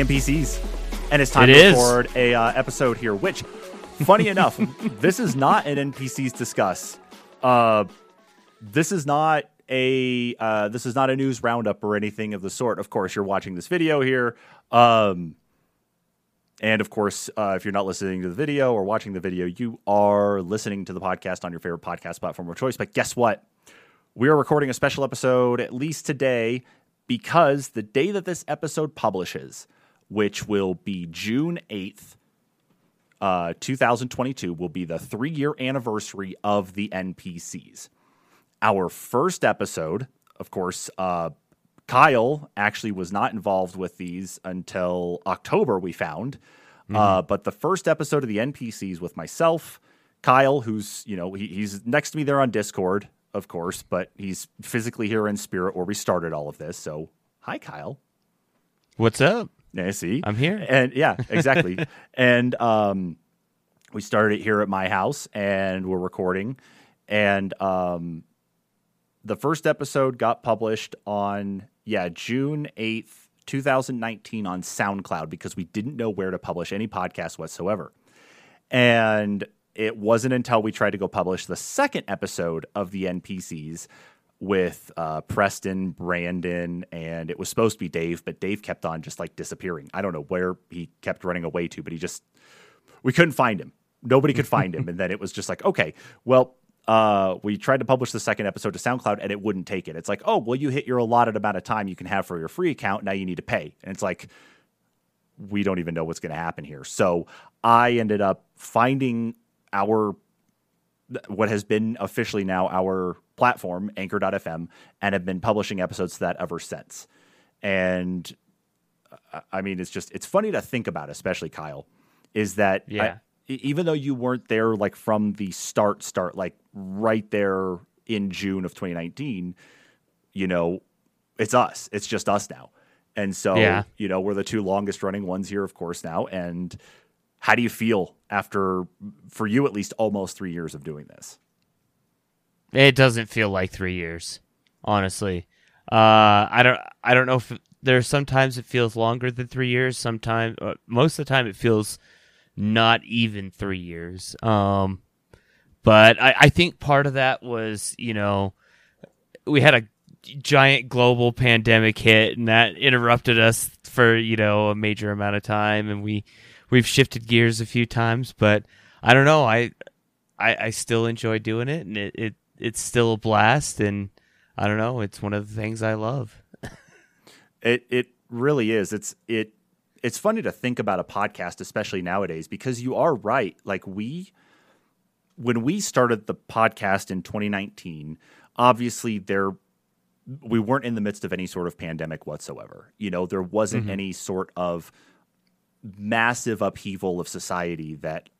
NPCs, and it's time It to is. record a uh, episode here. Which, funny enough, this is not an NPCs discuss. Uh, this is not a uh, this is not a news roundup or anything of the sort. Of course, you're watching this video here. Um, and of course, uh, if you're not listening to the video or watching the video, you are listening to the podcast on your favorite podcast platform of choice. But guess what? We are recording a special episode at least today because the day that this episode publishes, which will be June 8th, uh, 2022, will be the three year anniversary of the NPCs. Our first episode, of course, uh, Kyle actually was not involved with these until October, we found. Uh, but the first episode of the NPCs with myself, Kyle, who's, you know, he, he's next to me there on Discord, of course, but he's physically here in spirit where we started all of this. So, hi, Kyle. What's up? Yeah, see? I'm here. And yeah, exactly. and um, we started it here at my house and we're recording. And um, the first episode got published on, yeah, June 8th, 2019 on SoundCloud because we didn't know where to publish any podcast whatsoever. And it wasn't until we tried to go publish the second episode of the NPCs with uh, Preston, Brandon, and it was supposed to be Dave, but Dave kept on just like disappearing. I don't know where he kept running away to, but he just, we couldn't find him. Nobody could find him. And then it was just like, okay, well, uh, we tried to publish the second episode to SoundCloud and it wouldn't take it. It's like, oh, well, you hit your allotted amount of time you can have for your free account. Now you need to pay. And it's like, we don't even know what's going to happen here. So I ended up finding our what has been officially now our platform, anchor.fm, and have been publishing episodes to that ever since. And uh, I mean, it's just, it's funny to think about, especially Kyle, is that Yeah. I- even though you weren't there like from the start, start, like right there in June of 2019, you know, it's us. It's just us now. And so, Yeah. you know, we're the two longest running ones here, of course, now. And how do you feel after, for you at least, almost three years of doing this? It doesn't feel like three years, honestly. Uh, I don't. I don't know if there's sometimes it feels longer than three years. Sometimes, uh, most of the time, it feels not even three years. Um, but I, I think part of that was, you know, we had a giant global pandemic hit, and that interrupted us for you know a major amount of time, and we we've shifted gears a few times. But I don't know. I I, I still enjoy doing it, and it, it it's still a blast, and I don't know. It's one of the things I love. It it really is. It's it it's funny to think about a podcast, especially nowadays, because you are right. Like we when we started the podcast in 2019, obviously there we weren't in the midst of any sort of pandemic whatsoever. You know, there wasn't mm-hmm. any sort of massive upheaval of society that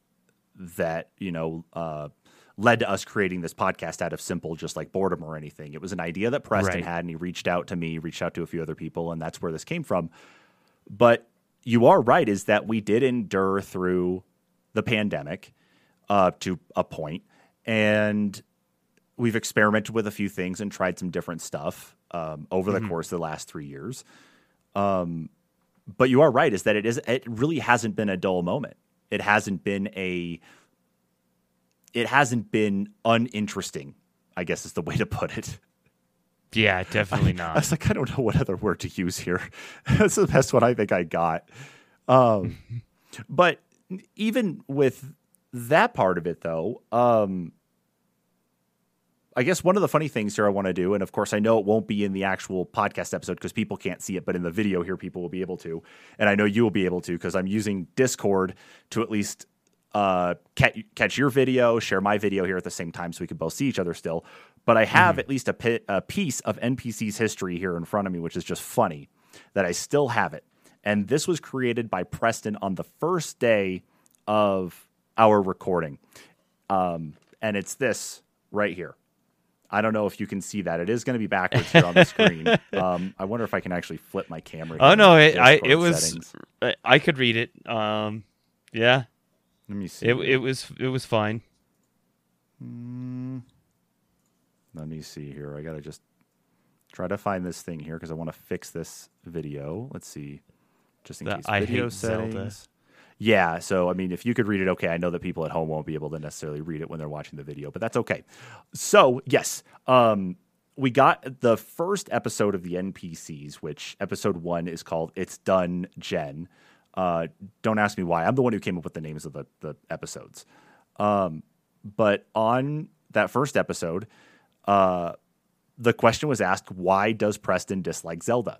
that you know uh, led to us creating this podcast out of simple just like boredom or anything. It was an idea that Preston Right. had, and he reached out to me, reached out to a few other people, and that's where this came from. But you are right, is that we did endure through the pandemic uh, to a point, and we've experimented with a few things and tried some different stuff um, over the course of the last three years. Um, but you are right, is that it is it really hasn't been a dull moment. It hasn't been a it hasn't been uninteresting, I guess is the way to put it. Yeah, definitely not. I not. was like, I don't know what other word to use here. That's the best one I think I got. Um, but even with that part of it, though, um, I guess one of the funny things here I want to do, and of course I know it won't be in the actual podcast episode because people can't see it, but in the video here people will be able to, and I know you will be able to because I'm using Discord to at least uh, catch, catch your video, share my video here at the same time, so we can both see each other still. But I have at least a, pi- a piece of NPC's history here in front of me, which is just funny that I still have it. And this was created by Preston on the first day of our recording, um, and it's this right here. I don't know if you can see that. It is going to be backwards here on the screen. Um, I wonder if I can actually flip my camera. Oh no, it I it was settings. I- could read it. Um, yeah, Let me see. it it was it was fine. Let me see here. I got to just try to find this thing here because I want to fix this video. Let's see. just in The case I video hate Zelda. Yeah, so I mean, if you could read it, okay. I know that people at home won't be able to necessarily read it when they're watching the video, but that's okay. So yes, um, we got the first episode of the NPCs, which episode one is called "It's Done, Jen." Uh, don't ask me why. I'm the one who came up with the names of the the episodes. Um, but on that first episode, uh, the question was asked, "Why does Preston dislike Zelda?"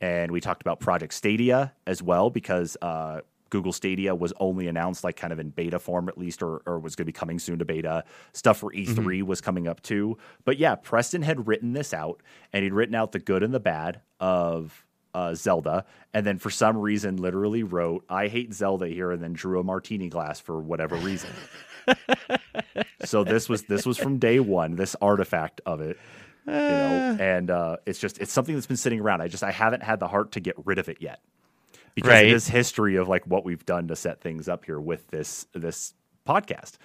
And we talked about Project Stadia as well because uh, Google Stadia was only announced like kind of in beta form at least, or, or was going to be coming soon to beta. Stuff for E3 was coming up too. But yeah, Preston had written this out, and he'd written out the good and the bad of uh, Zelda, and then for some reason, literally wrote "I hate Zelda" here, and then drew a martini glass for whatever reason. so this was this was from day one. This artifact of it you know and uh, it's just it's something that's been sitting around i just i haven't had the heart to get rid of it yet because Right. this history of like what we've done to set things up here with this this podcast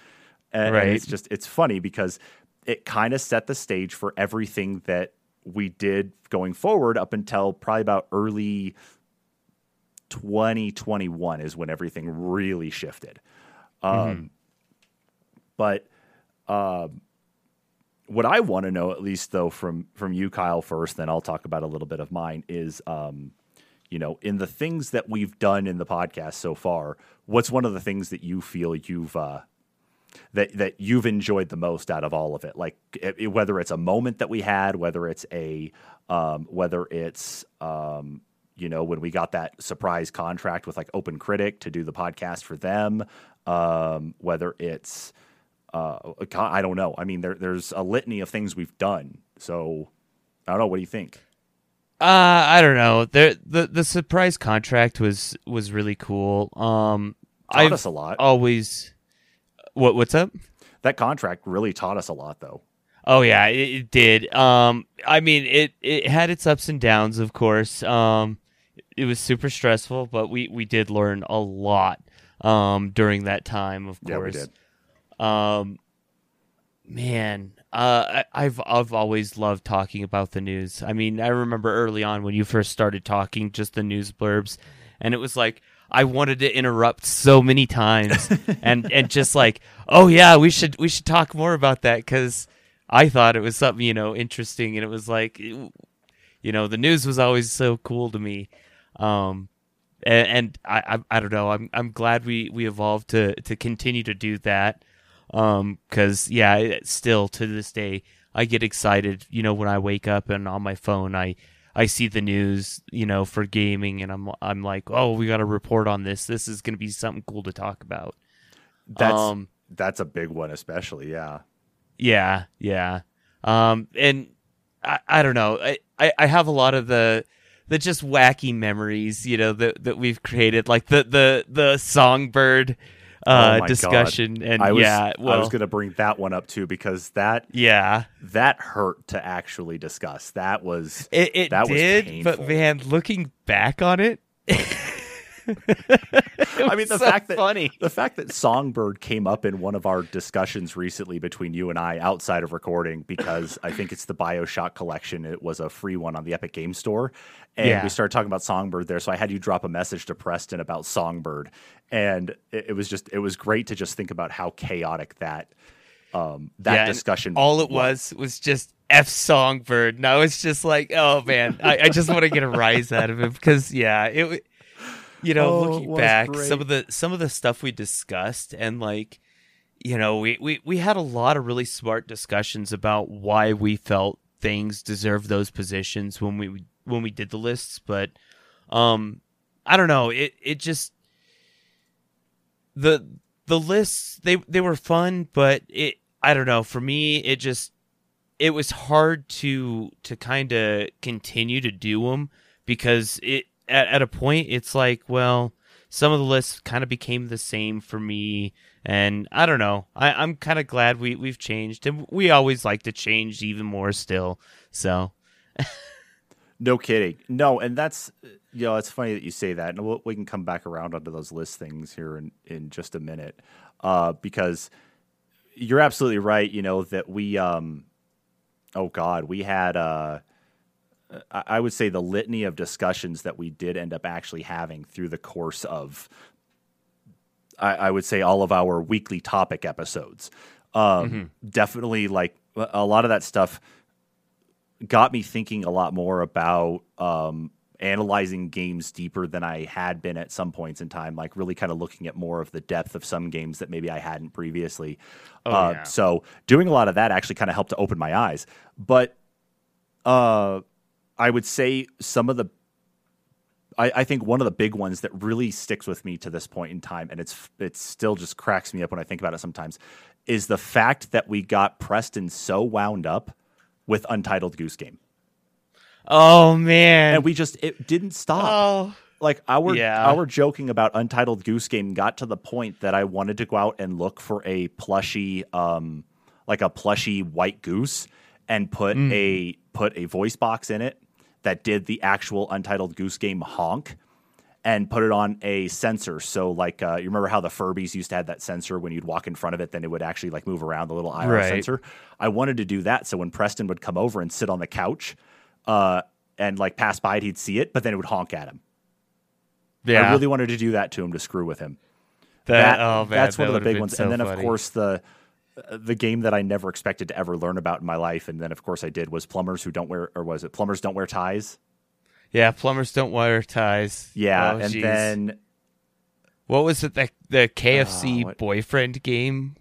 and, and Right. it's just it's funny because it kind of set the stage for everything that we did going forward up until probably about early 2021 is when everything really shifted um, but um, what I want to know, at least though, from from you, Kyle, first, then I'll talk about a little bit of mine. Is um, you know, in the things that we've done in the podcast so far, what's one of the things that you feel you've uh, that that you've enjoyed the most out of all of it? Like it, whether it's a moment that we had, whether it's a um, whether it's um, you know when we got that surprise contract with like Open Critic to do the podcast for them, um, whether it's uh, I don't know. I mean, there, there's a litany of things we've done. So I don't know. What do you think? Uh, I don't know. There, the the surprise contract was was really cool. Um, Taught I've us a lot. always. What what's up? That contract really taught us a lot, though. Oh yeah, it, it did. Um, I mean, it it had its ups and downs, of course. Um, it was super stressful, but we we did learn a lot. Um, during that time, of course. Yeah, we did. Um, man, uh, I, I've I've always loved talking about the news. I mean, I remember early on when you first started talking, just the news blurbs, and it was like I wanted to interrupt so many times, and and just like, oh yeah, we should we should talk more about that because I thought it was something you know interesting, and it was like, you know, the news was always so cool to me. Um, and, and I, I I don't know. I'm I'm glad we we evolved to to continue to do that. Um, because yeah, it, still to this day, I get excited. You know, when I wake up and on my phone, I I see the news. You know, for gaming, and I'm I'm like, oh, we got to report on this. This is gonna be something cool to talk about. That's Um, that's a big one, especially. Yeah. Yeah, yeah. Um, and I, I don't know. I, I, I have a lot of the the just wacky memories, you know, that that we've created, like the the the songbird uh, my discussion, and I was yeah, well, I was going to bring that one up too because that yeah, that hurt to actually discuss. That was it, it That was did, but painful. man, looking back on it, I mean the so fact that funny. the fact that Songbird came up in one of our discussions recently between you and I outside of recording because I think it's the BioShock collection. It was a free one on the Epic Game Store. And Yeah. we started talking about Songbird there. So I had you drop a message to Preston about Songbird. And it, it was just it was great to just think about how chaotic that um that Yeah, discussion all it was was just F Songbird, and I was just like, oh man, I, I just want to get a rise out of him because yeah, it. You know, Oh, looking back, great. some of the some of the stuff we discussed, and like, you know, we, we we had a lot of really smart discussions about why we felt things deserve those positions when we when we did the lists, but um, I don't know, it it just the the lists they they were fun, but it I don't know. For me, it just it was hard to to kind of continue to do them because it at, at a point it's like well some of the lists kind of became the same for me and i don't know I, i'm kind of glad we, we've changed and we always like to change even more still so No kidding. No, and that's you know it's funny that you say that, and we'll, we can come back around onto those list things here in in just a minute, uh, because you're absolutely right. You know that we, um, oh God, we had uh, I would say the litany of discussions that we did end up actually having through the course of, I, I would say, all of our weekly topic episodes. Um, Definitely, like a a lot of that stuff got me thinking a lot more about um, analyzing games deeper than I had been at some points in time. Like really kind of looking at more of the depth of some games that maybe I hadn't previously. Oh, uh, yeah. So doing a lot of that actually kind of helped to open my eyes. But uh, I would say some of the I, I think one of the big ones that really sticks with me to this point in time, and it's it still just cracks me up when I think about it sometimes, is the fact that we got Preston so wound up with Untitled Goose Game, Oh man. and we just it didn't stop. oh. like our Yeah. our joking about Untitled Goose Game got to the point that I wanted to go out and look for a plushy, um, like a plushy white goose, and put Mm. a put a voice box in it that did the actual Untitled Goose Game honk, and put it on a sensor. So like uh, you remember how the Furbies used to have that sensor when you'd walk in front of it, then it would actually like move around the little IR Right. sensor. I wanted to do that so when Preston would come over and sit on the couch, uh, and like pass by it, he'd see it, but then it would honk at him. Yeah. I really wanted to do that to him to screw with him. that, That- oh man. that's one that of the big ones. so and then of course the the game that I never expected to ever learn about in my life, and then of course I did was plumbers who don't wear or was it plumbers don't wear ties? Yeah, plumbers don't wear ties. Yeah, Oh, and jeez. then what was it? The the KFC what- boyfriend game.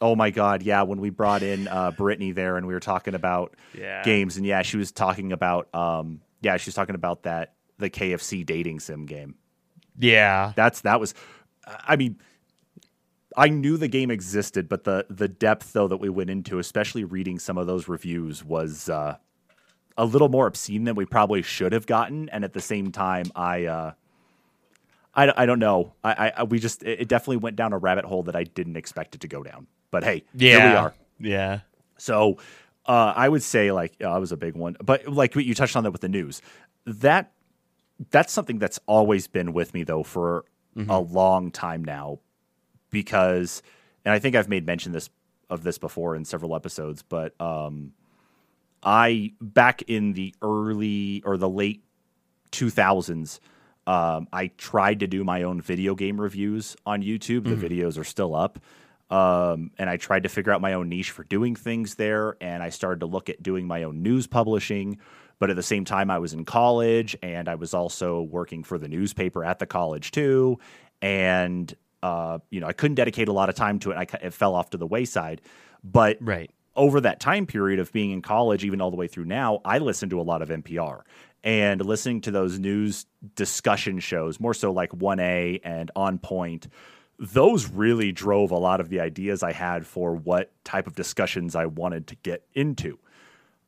oh my god, yeah, when we brought in uh, Brittany there and we were talking about Yeah. games, and yeah, she was talking about um yeah she was talking about that the KFC dating sim game. Yeah. That's that was, I mean, I knew the game existed, but the the depth though that we went into, especially reading some of those reviews, was uh, a little more obscene than we probably should have gotten. And at the same time, I. Uh, I, I don't know. I, I we just it it definitely went down a rabbit hole that I didn't expect it to go down. But hey, Yeah. here we are. Yeah. So uh, I would say like yeah, that was a big one, but like you touched on that with the news, that that's something that's always been with me though for a long time now, because and I think I've made mention this of this before in several episodes, but um, I back in the early or the late two thousands. Um, I tried to do my own video game reviews on YouTube. The videos are still up. Um, and I tried to figure out my own niche for doing things there. And I started to look at doing my own news publishing. But at the same time, I was in college and I was also working for the newspaper at the college too. And, uh, you know, I couldn't dedicate a lot of time to it. I, it fell off to the wayside. But Right. over that time period of being in college, even all the way through now, I listened to a lot of NPR and listening to those news discussion shows, more so like 1A and On Point. Those really drove a lot of the ideas I had for what type of discussions I wanted to get into.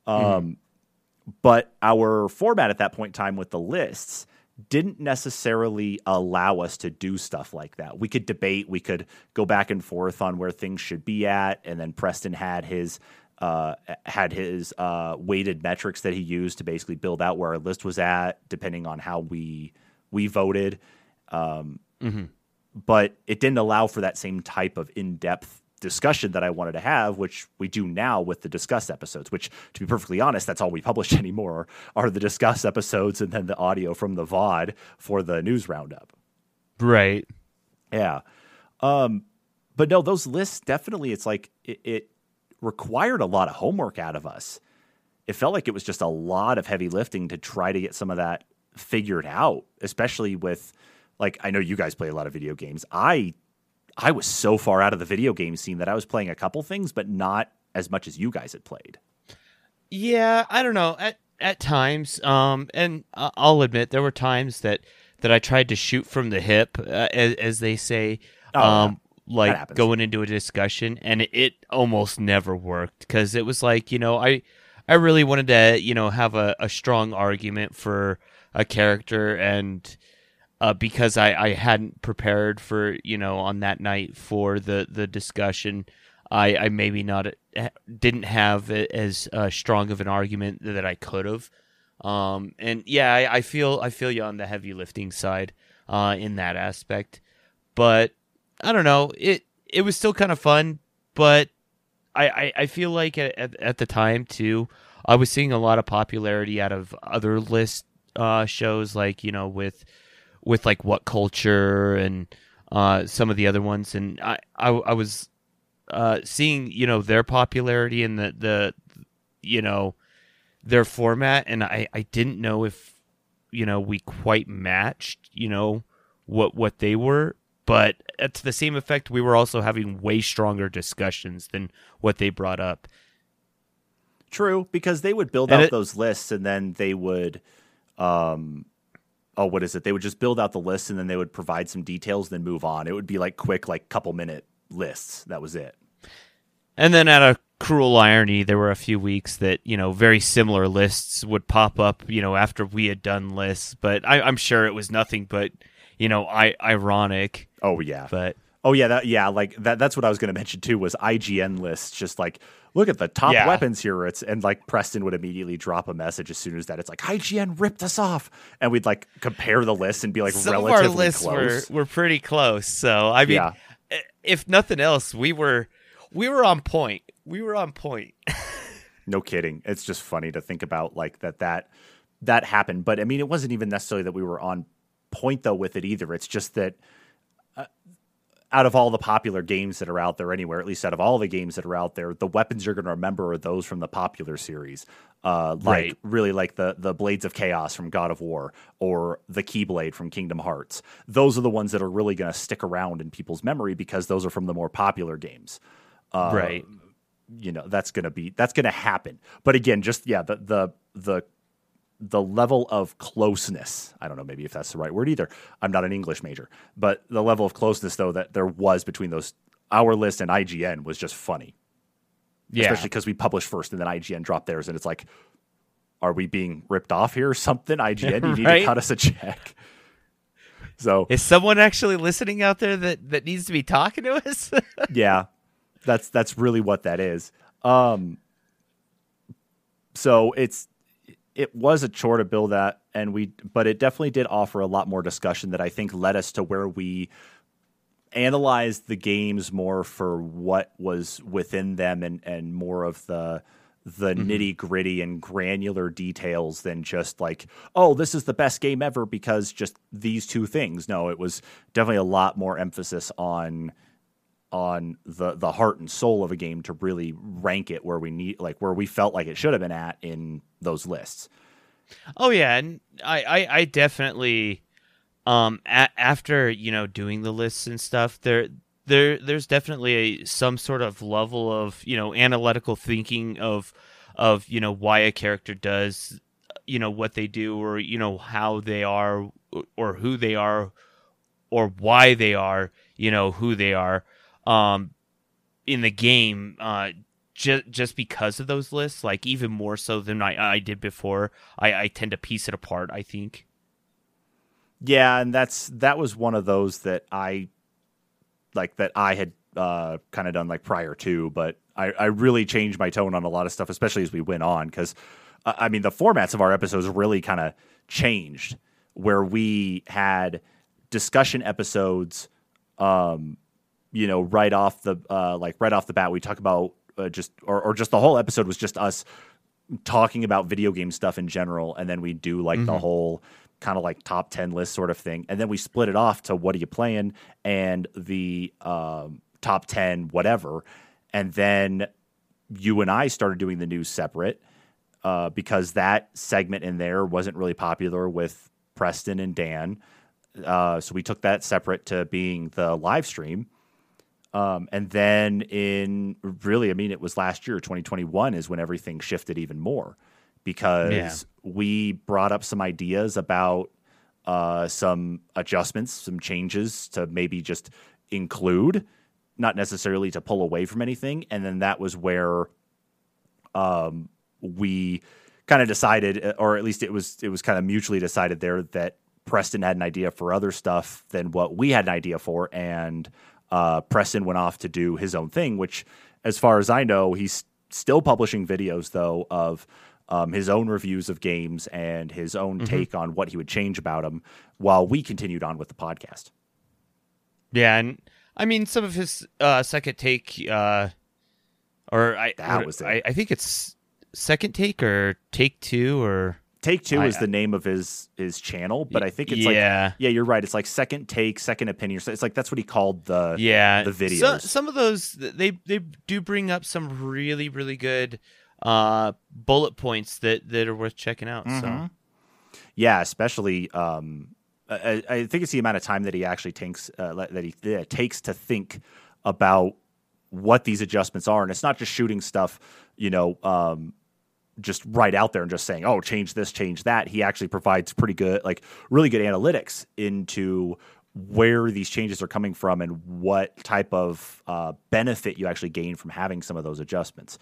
Um, But our format at that point in time with the lists didn't necessarily allow us to do stuff like that. We could debate, we could go back and forth on where things should be at, and then Preston had his uh, had his uh, weighted metrics that he used to basically build out where our list was at, depending on how we we voted. Um, But it didn't allow for that same type of in depth discussion that I wanted to have, which we do now with the discuss episodes. Which, to be perfectly honest, that's all we publish anymore are the discuss episodes and then the audio from the VOD for the news roundup. Right. Yeah. Um, but no, those lists definitely, it's like it, it required a lot of homework out of us. It felt like it was just a lot of heavy lifting to try to get some of that figured out, especially with like I know you guys play a lot of video games. I I was so far out of the video game scene that I was playing a couple things, but not as much as you guys had played. Yeah, I don't know. At at times, um, and I'll admit there were times that that I tried to shoot from the hip, uh, as, as they say, Oh, um, like going into a discussion, and it, it almost never worked because it was like you know I I really wanted to you know have a, a strong argument for a character and. Uh, because I, I hadn't prepared for you know on that night for the, the discussion, I, I maybe not didn't have as uh, strong of an argument that I could have. Um, and yeah, I, I feel I feel you on the heavy lifting side uh, in that aspect, but I don't know. It it was still kind of fun, but I, I, I feel like at, at, at the time too, I was seeing a lot of popularity out of other list uh, shows, like you know with with like What Culture and uh, some of the other ones, and I I, I was uh, seeing you know their popularity and the the you know their format, and I I didn't know if you know we quite matched you know what what they were. But to the same effect. We were also having way stronger discussions than what they brought up. True, because they would build And out it- those lists and then they would, um, oh, what is it? They would just build out the list and then they would provide some details, then move on. It would be like quick, like couple minute lists. That was it. And then at a cruel irony, there were a few weeks that, you know, very similar lists would pop up, you know, after we had done lists. But I, I'm sure it was nothing but, you know, I, ironic. Oh yeah, But oh yeah, that yeah, like that. That's what I was going to mention too. Was IGN lists just like look at the top Yeah. weapons here? It's and like Preston would immediately drop a message as soon as that. It's like IGN ripped us off, and we'd like compare the list and be like some of our relatively lists were, close. were pretty close. So, I mean, Yeah. if nothing else, we were we were on point. We were on point. No kidding. It's just funny to think about like that that that happened. But I mean, it wasn't even necessarily that we were on point though with it either. It's just that out of all the popular games that are out there anywhere, at least out of all the games that are out there, the weapons you're going to remember are those from the popular series. Uh, like Right. really like the the blades of chaos from God of War or the Keyblade from Kingdom Hearts. Those are the ones that are really going to stick around in people's memory because those are from the more popular games Uh, right. you know that's going to be that's going to happen but again just yeah the the the the level of closeness i don't know maybe if that's the right word either i'm not an english major but the level of closeness though that there was between those our list and ign was just funny Yeah. especially because we published first and then ign dropped theirs and it's like are we being ripped off here or something ign you need Right. to cut us a check so Is someone actually listening out there that, that needs to be talking to us? yeah that's that's really what that is um so it's it was a chore to build that and we but it definitely did offer a lot more discussion that i think led us to where we analyzed the games more for what was within them and and more of the the mm-hmm. nitty gritty and granular details than just like, oh, this is the best game ever because just these two things. No, it was definitely a lot more emphasis on on the the heart and soul of a game to really rank it where we need like where we felt like it should have been at in those lists. Oh yeah, and I I, I definitely um a- after you know doing the lists and stuff there there there's definitely a, some sort of level of you know analytical thinking of of you know why a character does you know what they do or you know how they are or who they are or why they are you know who they are um in the game uh just just because of those lists, like even more so than I, I did before, I, I tend to piece it apart. I think. Yeah, and that's that was one of those that I like that I had uh, kind of done like prior to, but I, I really changed my tone on a lot of stuff, especially as we went on, because uh, I mean the formats of our episodes really kind of changed, where we had discussion episodes, um, you know, right off the uh, like right off the bat, we talk about uh, just or, or just the whole episode was just us talking about video game stuff in general, and then we do like the whole kind of like top 10 list sort of thing. And then we split it off to what are you playing and the um, top 10, whatever. And then you and I started doing the news separate uh, because that segment in there wasn't really popular with Preston and Dan. Uh, so we took that separate to being the live stream. Um, and then in really, I mean, it was last year, 2021, is when everything shifted even more because Yeah. we brought up some ideas about uh, some adjustments, some changes to maybe just include, not necessarily to pull away from anything. And then that was where um, we kind of decided, uh, or at least it was it was kind of mutually decided there that Preston had an idea for other stuff than what we had an idea for, and uh, Preston went off to do his own thing. Which, as far as I know, he's still publishing videos though of um, his own reviews of games and his own take on what he would change about them, while we continued on with the podcast. Yeah, and I mean some of his uh, second take, uh, or I That was it. I, I think it's second take or take two or Take Two I- is the name of his his channel, but I think it's yeah. like yeah, you're right. It's like second take, second opinion. So It's like that's what he called the yeah the So- videos. some of those they they do bring up some really really good uh bullet points that that are worth checking out so Mhm. Yeah, especially um, I, I think it's the amount of time that he actually takes uh, that he uh, takes to think about what these adjustments are, and it's not just shooting stuff, you know, um, just right out there and just saying, "Oh, change this, change that." He actually provides pretty good, like really good analytics into where these changes are coming from and what type of uh, benefit you actually gain from having some of those adjustments.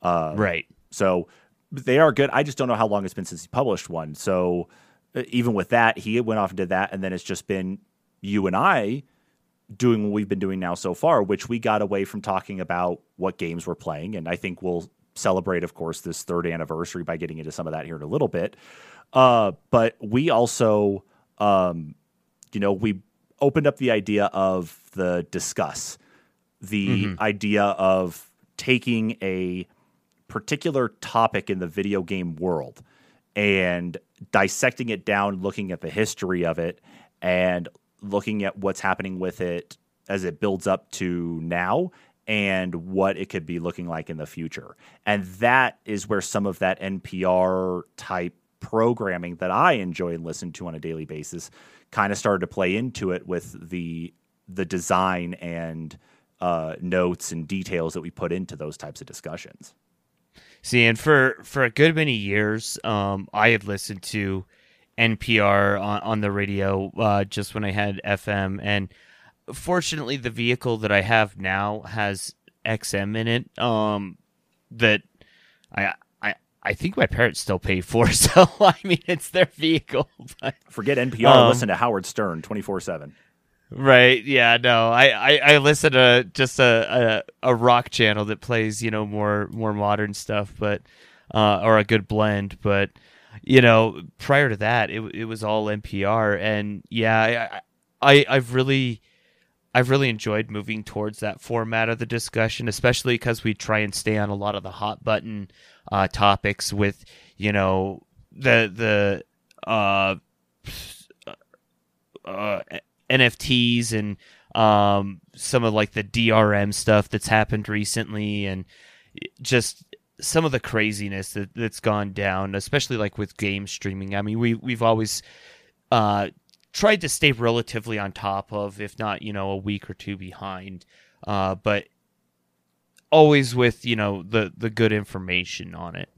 Uh, right so they are good. I just don't know how long it's been since he published one. So uh, even with that, he went off and did that, and then it's just been you and I doing what we've been doing now so far, which we got away from talking about what games we're playing, and I think we'll celebrate, of course, this third anniversary by getting into some of that here in a little bit. Uh, but we also, um, you know, we opened up the idea of the discuss, the idea of taking a particular topic in the video game world and dissecting it down, looking at the history of it, and looking at what's happening with it as it builds up to now and what it could be looking like in the future. And that is where some of that NPR type programming that I enjoy and listen to on a daily basis kind of started to play into it with the the design and uh, notes and details that we put into those types of discussions. See, and for for a good many years, um, I had listened to NPR on, on the radio uh, just when I had FM, and fortunately, the vehicle that I have now has XM in it. Um, that I I I think my parents still pay for, so I mean, it's their vehicle. But Forget NPR. Um, listen to Howard Stern twenty four seven. Right. Yeah. No. I, I, I listen to just a, a a rock channel that plays you know more more modern stuff, but uh, or a good blend. But you know, prior to that, it it was all NPR, and yeah, I, I I've really. I've really enjoyed moving towards that format of the discussion, especially because we try and stay on a lot of the hot button uh, topics with, you know, the the uh, uh, NFTs and um, some of like the DRM stuff that's happened recently, and just some of the craziness that, that's gone down, especially like with game streaming. I mean, we we've always uh, tried to stay relatively on top of, if not you know a week or two behind, uh, but always with you know the the good information on it.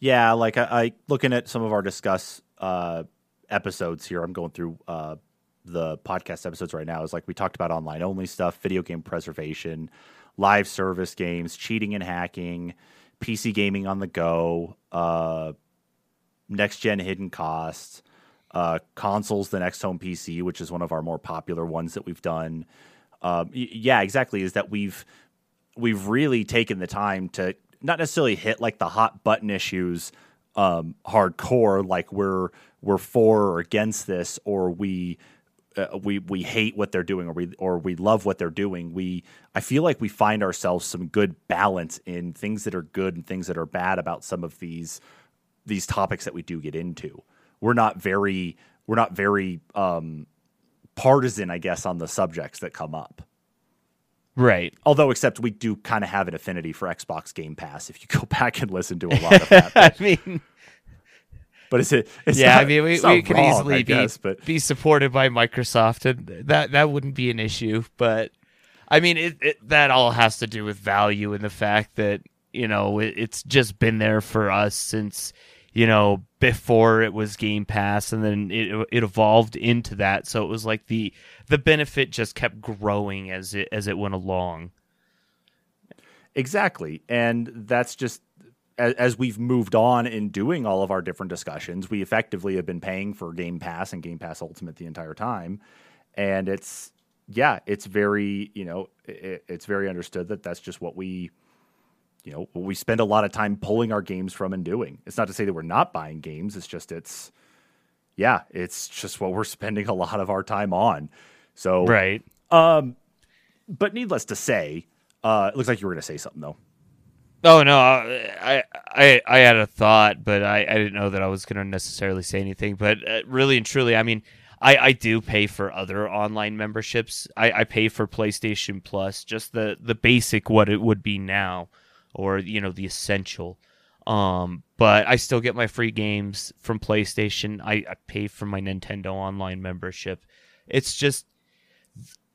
Yeah, like I, I looking at some of our discuss uh, episodes here. I'm going through uh, the podcast episodes right now. Is like we talked about online only stuff, video game preservation, live service games, cheating and hacking, PC gaming on the go, uh, next gen hidden costs, uh, consoles, the next home PC, which is one of our more popular ones that we've done. Um, yeah, exactly. Is that we've we've really taken the time to not necessarily hit like the hot button issues um, hardcore, like we're we're for or against this, or we uh, we we hate what they're doing, or we or we love what they're doing. We I feel like we find ourselves some good balance in things that are good and things that are bad about some of these these topics that we do get into. We're not very we're not very um, partisan, I guess, on the subjects that come up. Right. Although, except we do kind of have an affinity for Xbox Game Pass. If you go back and listen to a lot of that, I mean, but is it? It's yeah, not- I mean, we, we could wrong, easily I be guess, but be supported by Microsoft, and that that wouldn't be an issue. But I mean, it, it that all has to do with value and the fact that you know it, it's just been there for us since you know before it was Game Pass, and then it it evolved into that. So it was like the the benefit just kept growing as it as it went along. Exactly. And that's just as, as we've moved on in doing all of our different discussions, we effectively have been paying for Game Pass and Game Pass Ultimate the entire time. And it's, yeah, it's very, you know, it, it's very understood that that's just what we, you know, we spend a lot of time pulling our games from and doing. It's not to say that we're not buying games. It's just, it's, yeah, it's just what we're spending a lot of our time on. So, Right. um, but needless to say, uh, it looks like you were going to say something though. Oh no, I I I had a thought, but I, I didn't know that I was going to necessarily say anything. But uh, really and truly, I mean, I, I do pay for other online memberships. I, I pay for PlayStation Plus, just the the basic what it would be now, or you know the essential. Um, but I still get my free games from PlayStation. I, I pay for my Nintendo Online membership. It's just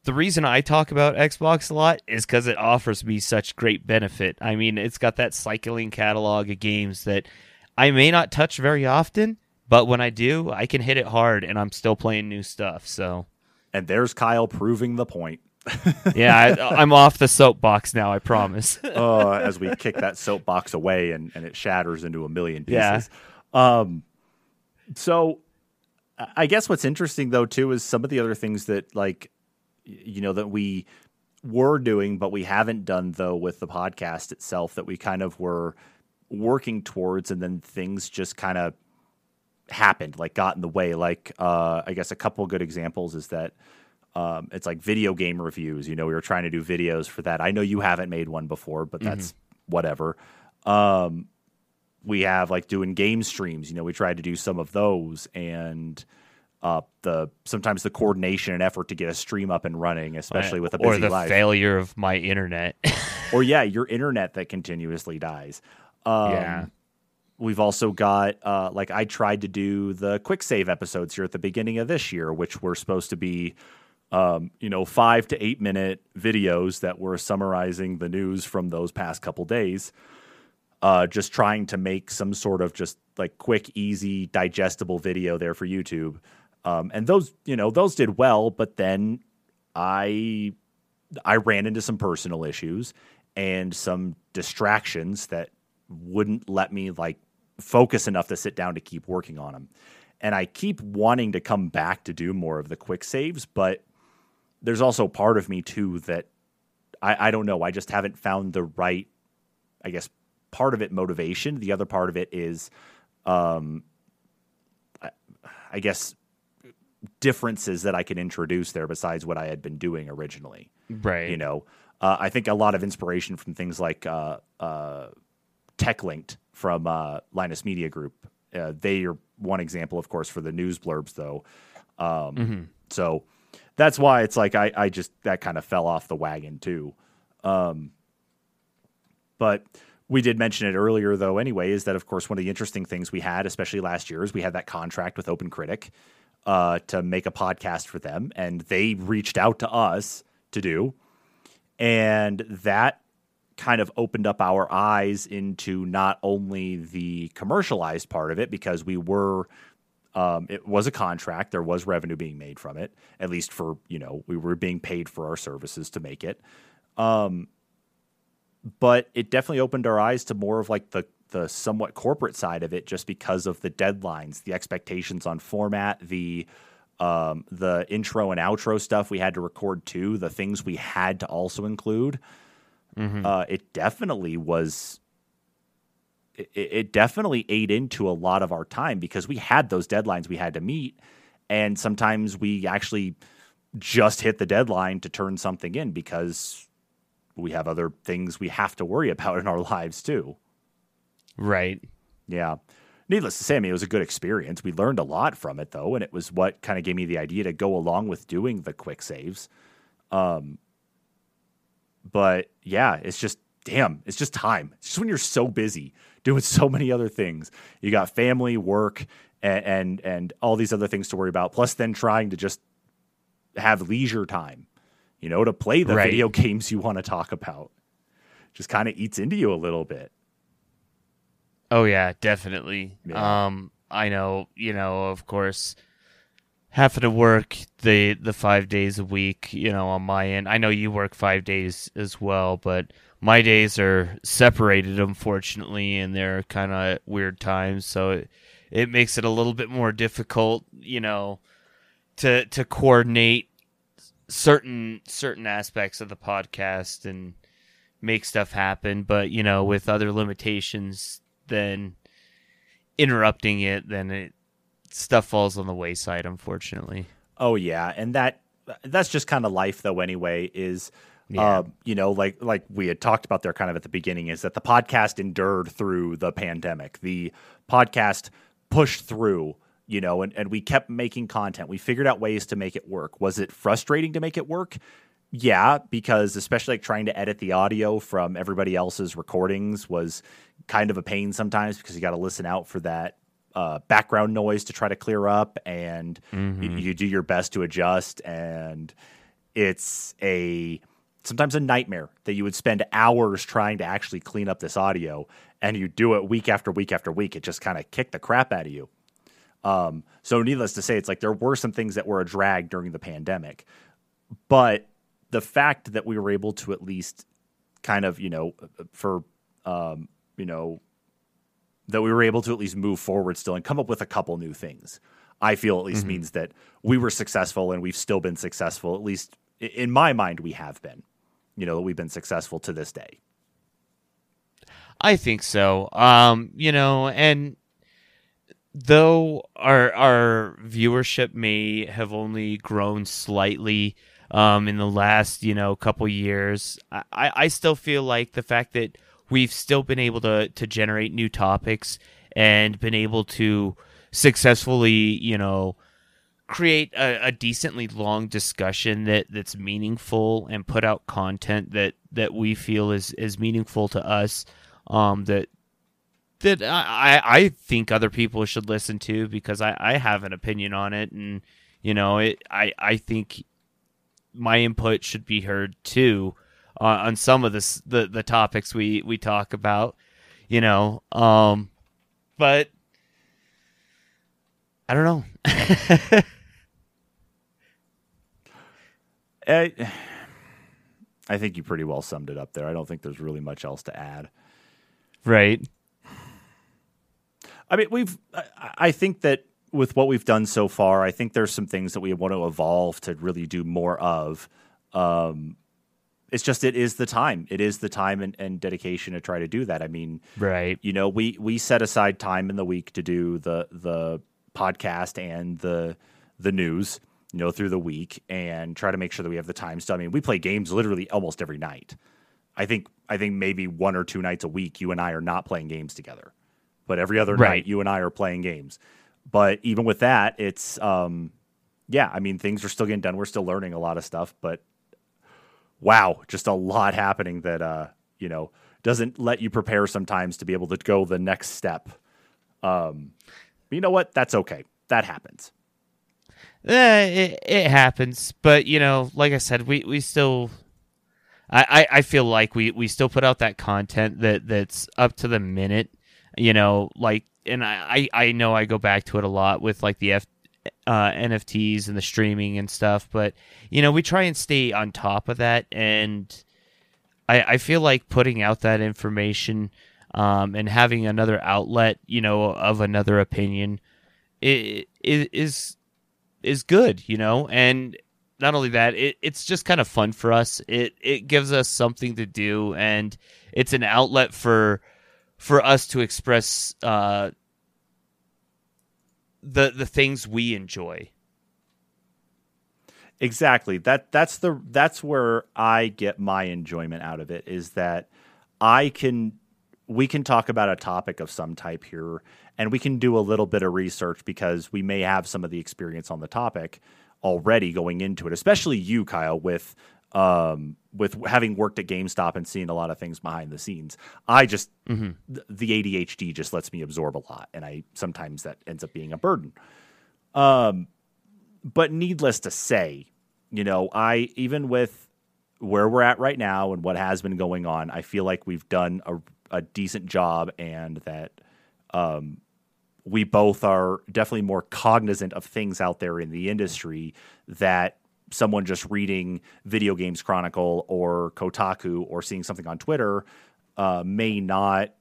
the reason I talk about Xbox a lot is because it offers me such great benefit. I mean, it's got that cycling catalog of games that I may not touch very often, but when I do, I can hit it hard and I'm still playing new stuff. So, and there's Kyle proving the point. Yeah, I, am off the soapbox now. I promise. uh, as we kick that soapbox away and, and it shatters into a million pieces. Yeah. Um, so, I guess what's interesting though too is some of the other things that like you know that we were doing, but we haven't done though with the podcast itself that we kind of were working towards, and then things just kind of happened, like got in the way. Like uh, I guess a couple good examples is that um, it's like video game reviews. You know, we were trying to do videos for that. I know you haven't made one before, but that's mm-hmm. whatever. Um, we have like doing game streams. You know, we tried to do some of those and uh, the sometimes the coordination and effort to get a stream up and running, especially with a busy or the life. failure of my internet, or yeah, your internet that continuously dies. Um, yeah, we've also got uh, like I tried to do the quick save episodes here at the beginning of this year, which were supposed to be. Um, you know, five to eight minute videos that were summarizing the news from those past couple days. Uh, just trying to make some sort of just like quick, easy, digestible video there for YouTube. Um, and those, you know, those did well, but then I I ran into some personal issues and some distractions that wouldn't let me like focus enough to sit down to keep working on them. And I keep wanting to come back to do more of the quick saves, but there's also part of me too that I, I don't know. I just haven't found the right, I guess, part of it motivation. The other part of it is, um, I, I guess, differences that I can introduce there besides what I had been doing originally. Right. You know, uh, I think a lot of inspiration from things like uh, uh, TechLinked from uh, Linus Media Group. Uh, they are one example, of course, for the news blurbs, though. Um, mm-hmm. So that's why it's like I, I just that kind of fell off the wagon too. Um, but we did mention it earlier, though. Anyway, is that of course one of the interesting things we had, especially last year, is we had that contract with Open Critic uh, to make a podcast for them, and they reached out to us to do, and that kind of opened up our eyes into not only the commercialized part of it because we were um, it was a contract there was revenue being made from it at least for you know we were being paid for our services to make it um, but it definitely opened our eyes to more of like the the somewhat corporate side of it just because of the deadlines, the expectations on format, the um, the intro and outro stuff we had to record too, the things we had to also include. Mm-hmm. Uh, it definitely was. It, it definitely ate into a lot of our time because we had those deadlines we had to meet, and sometimes we actually just hit the deadline to turn something in because we have other things we have to worry about in our lives too. Right. Yeah. Needless to say, I mean, it was a good experience. We learned a lot from it, though, and it was what kind of gave me the idea to go along with doing the quick saves. Um, but yeah, it's just damn, it's just time. It's just when you're so busy doing so many other things. You got family, work, and and, and all these other things to worry about. Plus, then trying to just have leisure time, you know, to play the right. video games you want to talk about. Just kind of eats into you a little bit. Oh yeah, definitely. Yeah. Um, I know. You know, of course, having to work the the five days a week. You know, on my end, I know you work five days as well, but my days are separated, unfortunately, and they're kind of weird times. So it it makes it a little bit more difficult. You know, to to coordinate certain certain aspects of the podcast and make stuff happen but you know with other limitations then interrupting it, then it stuff falls on the wayside, unfortunately. Oh yeah, and that that's just kind of life, though. Anyway, is Yeah. Um, you know, like like we had talked about there kind of at the beginning, is that the podcast endured through the pandemic. The podcast pushed through, you know, and, and we kept making content. We figured out ways to make it work. Was it frustrating to make it work? Yeah, because especially like trying to edit the audio from everybody else's recordings was kind of a pain sometimes because you got to listen out for that uh, background noise to try to clear up, and Mm-hmm. you, you do your best to adjust. And it's a sometimes a nightmare that you would spend hours trying to actually clean up this audio, and you do it week after week after week. It just kind of kicked the crap out of you. Um, so, needless to say, it's like there were some things that were a drag during the pandemic, but the fact that we were able to at least kind of, you know, for, um, you know, that we were able to at least move forward still and come up with a couple new things, I feel at least means that we were successful and we've still been successful. At least in my mind, we have been, you know, that we've been successful to this day. I think so. Um, you know, and though our our viewership may have only grown slightly um, in the last you know couple years, I, I still feel like the fact that we've still been able to to generate new topics and been able to successfully you know create a, a decently long discussion that that's meaningful and put out content that that we feel is is meaningful to us um that that I, I think other people should listen to because I, I have an opinion on it. And you know it I, I think my input should be heard too uh, on some of this the the topics we we talk about you know um but I don't know I, I think you pretty well summed it up there. I don't think there's really much else to add. right I mean, we've. I, I think that with what we've done so far, I think there's some things that we want to evolve to really do more of. Um, it's just it is the time. It is the time and, and dedication to try to do that. I mean, right you know, we we set aside time in the week to do the the podcast and the the news, know, through the week and try to make sure that we have the time. So I mean, we play games literally almost every night. I think I think maybe one or two nights a week you and I are not playing games together. But every other Right. night you and I are playing games. But even with that, it's um yeah, I mean things are still getting done. We're still learning a lot of stuff, but wow, just a lot happening that uh, you know, doesn't let you prepare sometimes to be able to go the next step. Um, you know what? That's okay. That happens. Eh, it, it happens, but you know, like I said, we, we still, I, I, I feel like we, we still put out that content that that's up to the minute, you know, like, and I, I know I go back to it a lot with like the F, uh, NFTs and the streaming and stuff, but you know, we try and stay on top of that, and I, I feel like putting out that information, um, and having another outlet, you know, of another opinion, i- i- is is good, you know, and not only that, it, it's just kind of fun for us. It it gives us something to do, and it's an outlet for for us to express uh, the the things we enjoy. Exactly. That that's the that's where I get my enjoyment out of it is that I can we can talk about a topic of some type here and we can do a little bit of research because we may have some of the experience on the topic already going into it, especially you Kyle with um with having worked at GameStop and seeing a lot of things behind the scenes. I just th- the ADHD just lets me absorb a lot and I sometimes that ends up being a burden um but needless to say, you know, I even with where we're at right now and what has been going on, I feel like we've done a, a decent job and that um, we both are definitely more cognizant of things out there in the industry that someone just reading Video Games Chronicle or Kotaku or seeing something on Twitter uh, may not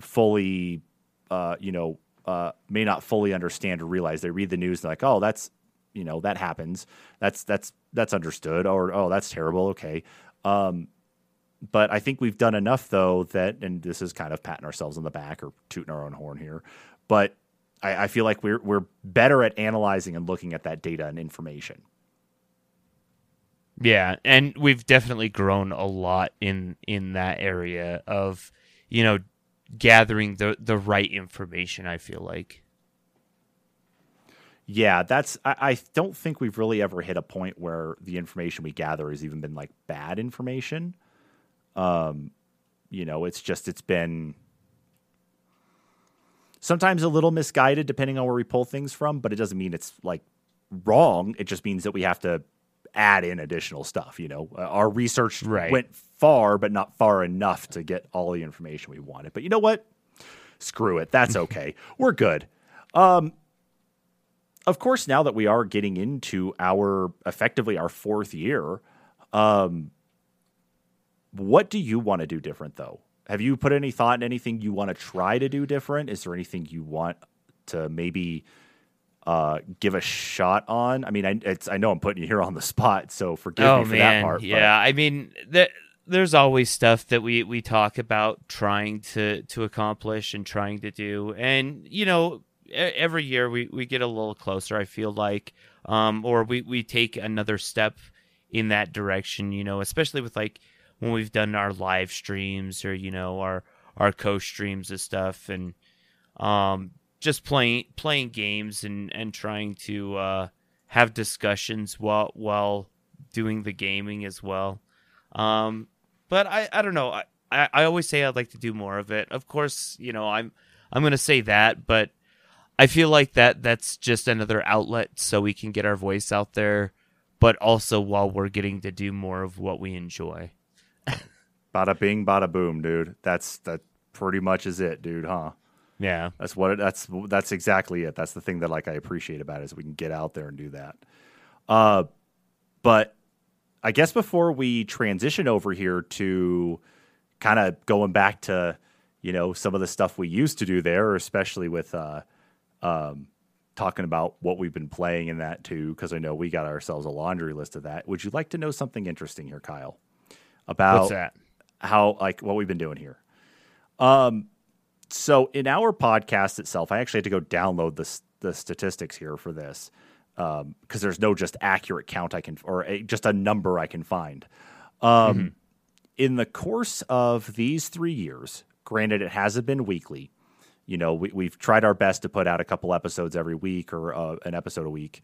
fully, uh, you know, uh, may not fully understand or realize. They read the news and they're like, oh, that's, you know, that happens. That's that's that's understood. Or oh, that's terrible. Okay. Um, but I think we've done enough though that, and this is kind of patting ourselves on the back or tooting our own horn here, but I, I feel like we're we're better at analyzing and looking at that data and information. Yeah, and we've definitely grown a lot in in that area of, you know, gathering the the right information, I feel like. Yeah, that's. I, I, don't think we've really ever hit a point where the information we gather has even been like bad information. Um, you know, it's just it's been sometimes a little misguided depending on where we pull things from, but it doesn't mean it's like wrong. It just means that we have to add in additional stuff. You know, uh, our research right. went far, but not far enough to get all the information we wanted. But you know what? Screw it. That's okay. We're good. Um, of course, now that we are getting into our effectively our fourth year, um, what do you want to do different though? Have you put any thought in anything you want to try to do different? Is there anything you want to maybe uh, give a shot on? I mean, I, I know I'm putting you here on the spot, so forgive oh, me for man. that part. Yeah, but. I mean, there's always stuff that we we talk about trying to to accomplish and trying to do, and you know, every year we, we get a little closer. I feel like, um, or we we take another step in that direction. You know, especially with like when we've done our live streams or you know our our co streams and stuff, and um, just playing playing games and and trying to uh, have discussions while while doing the gaming as well. Um, but I I don't know. I, I I always say I'd like to do more of it. Of course, you know I'm I'm gonna say that, but I feel like that that's just another outlet so we can get our voice out there, but also while we're getting to do more of what we enjoy. Bada bing, bada boom, dude. That's that pretty much is it, dude, huh? Yeah. That's what it, that's that's exactly it. That's the thing that like I appreciate about it is we can get out there and do that. Uh but I guess before we transition over here to kind of going back to, you know, some of the stuff we used to do there, especially with uh um, talking about what we've been playing in that too, because I know we got ourselves a laundry list of that. Would you like to know something interesting here, Kyle? About What's that? How like what we've been doing here. Um, so in our podcast itself, I actually had to go download the the statistics here for this because um, there's no just accurate count I can or a, just a number I can find. Um, mm-hmm. In the course of these three years, granted it hasn't been weekly, you know, we, we've tried our best to put out a couple episodes every week or uh, an episode a week.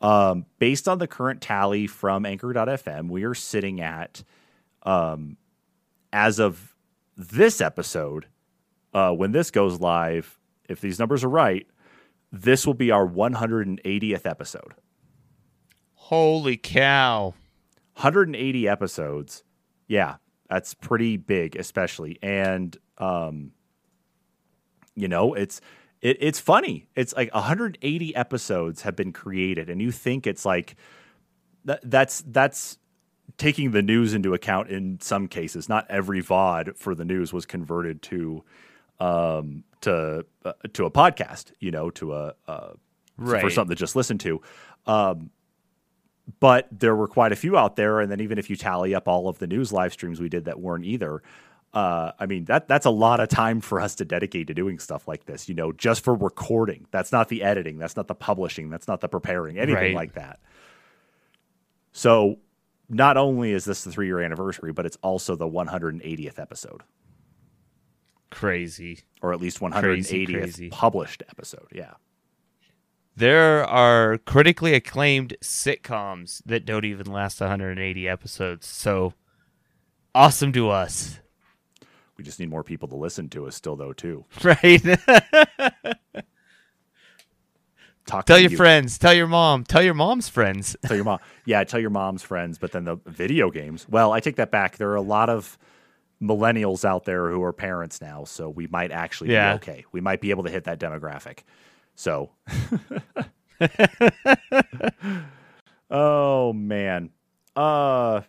Um, based on the current tally from Anchor.fm, we are sitting at, um, as of this episode, uh, when this goes live, if these numbers are right, this will be our 180th episode. Holy cow. 180 episodes. Yeah, that's pretty big, especially. And um, you know, it's it, it's funny. It's like 180 episodes have been created, and you think it's like that, that's that's taking the news into account in some cases. Not every VOD for the news was converted to um, to uh, to a podcast, you know, to a uh, right. for something to just listen to. Um, but there were quite a few out there, and then even if you tally up all of the news live streams we did that weren't either, uh, I mean that that's a lot of time for us to dedicate to doing stuff like this. You know, just for recording. That's not the editing. That's not the publishing. That's not the preparing. Anything right. like that. So, not only is this the three year anniversary, but it's also the 180th episode. Crazy, or at least 180th crazy, crazy. published episode. Yeah. There are critically acclaimed sitcoms that don't even last 180 episodes. So awesome to us. We just need more people to listen to us still, though, too. Right. Talk tell your you. friends. Tell your mom. Tell your mom's friends. tell your mom. Yeah, tell your mom's friends. But then the video games. Well, I take that back. There are a lot of millennials out there who are parents now, so we might actually yeah. be okay. We might be able to hit that demographic. So. oh man. Uh.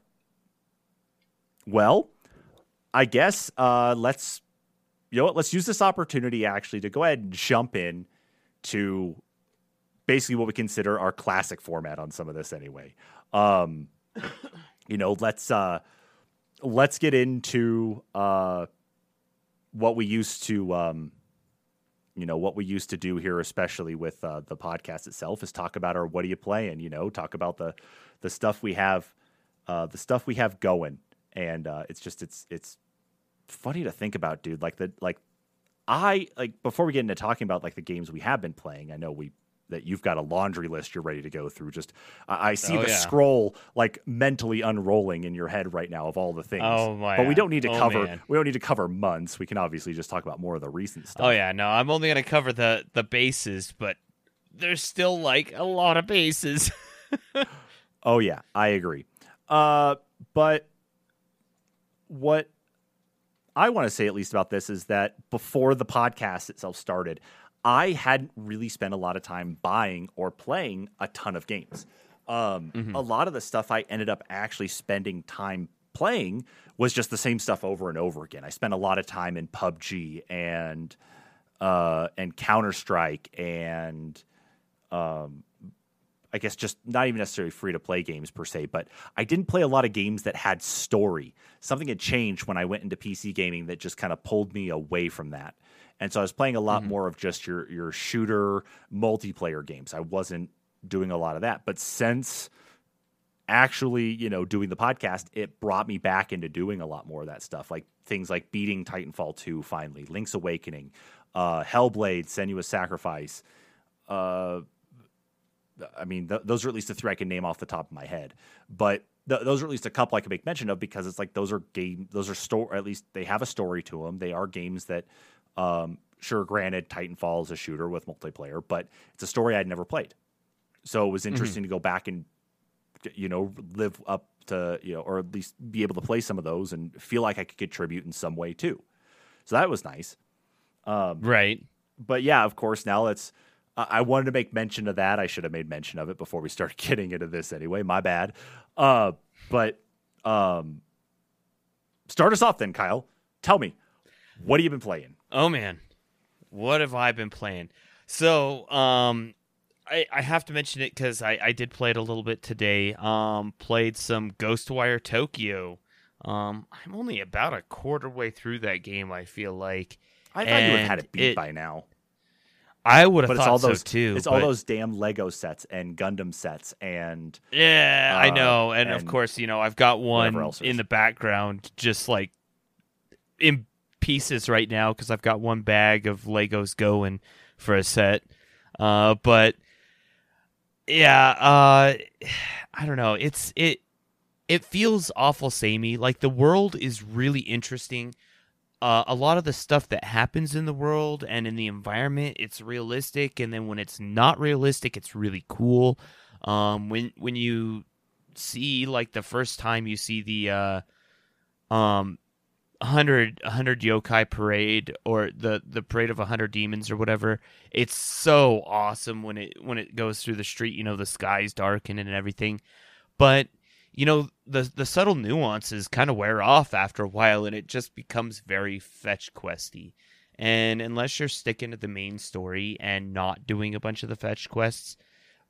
Well, I guess uh, let's you know what, let's use this opportunity actually to go ahead and jump in to basically what we consider our classic format on some of this anyway. Um, you know, let's uh, let's get into uh, what we used to um, you know what we used to do here especially with uh, the podcast itself is talk about our what are you playing you know talk about the the stuff we have uh, the stuff we have going, and uh, it's just it's it's funny to think about, dude. Like the like I like before we get into talking about like the games we have been playing. I know we that you've got a laundry list you're ready to go through. Just I, I see Oh, the yeah. scroll like mentally unrolling in your head right now of all the things. Oh, my- But we don't need to oh, cover man. we don't need to cover months. We can obviously just talk about more of the recent stuff. Oh yeah, no, I'm only gonna cover the the bases, but there's still like a lot of bases. Oh yeah, I agree. Uh, but what I want to say at least about this is that before the podcast itself started, I hadn't really spent a lot of time buying or playing a ton of games. Um, A lot of the stuff I ended up actually spending time playing was just the same stuff over and over again. I spent a lot of time in PUBG and uh, and Counter Strike and um, I guess just not even necessarily free to play games per se, but I didn't play a lot of games that had story. Something had changed when I went into PC gaming that just kind of pulled me away from that. And so I was playing a lot more of just your your shooter multiplayer games. I wasn't doing a lot of that. But since actually, you know, doing the podcast, it brought me back into doing a lot more of that stuff. Like things like beating Titanfall 2 finally, Link's Awakening, uh Hellblade, Senua's Sacrifice, uh I mean, th- those are at least the three I can name off the top of my head. But th- those are at least a couple I can make mention of because it's like those are game, those are store. At least they have a story to them. They are games that, um, sure, granted, Titanfall is a shooter with multiplayer, but it's a story I'd never played. So it was interesting to go back and, you know, live up to you know, or at least be able to play some of those and feel like I could contribute in some way too. So that was nice right. but yeah, of course, now let's. I I wanted to make mention of that. I should have made mention of it before we started getting into this anyway. My bad. Uh, but um, start us off then, Kyle. Tell me, what have you been playing? Oh man, what have I been playing? So, um, I I have to mention it because I I did play it a little bit today. Um, played some Ghostwire Tokyo. Um, I'm only about a quarter way through that game. I feel like I thought you would have had it beat it- by now, I would have but thought it's all so those too. It's all those damn Lego sets and Gundam sets and Yeah, I uh, know, and, of course, you know, I've got one in the background, just like in pieces right now, because I've got one bag of Legos going for a set. Uh, but yeah, uh, I don't know. It's it it feels awful samey. Like the world is really interesting. Uh, a lot of the stuff that happens in the world and in the environment, it's realistic, and then when it's not realistic, it's really cool. Um, when when you see like the first time you see the uh, um, 100, 100 yokai parade or the the parade of 100 demons or whatever it's so awesome when it when it goes through the street you know the sky's darkening and everything. But you know the the subtle nuances kind of wear off after a while and it just becomes very fetch questy. And unless you're sticking to the main story and not doing a bunch of the fetch quests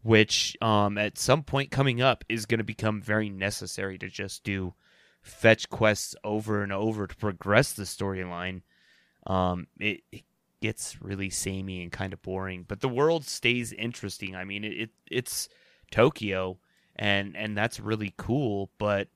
which um at some point coming up is going to become very necessary to just do fetch quests over and over to progress the storyline um it, it gets really samey and kind of boring but the world stays interesting. I mean it, it it's tokyo and and that's really cool but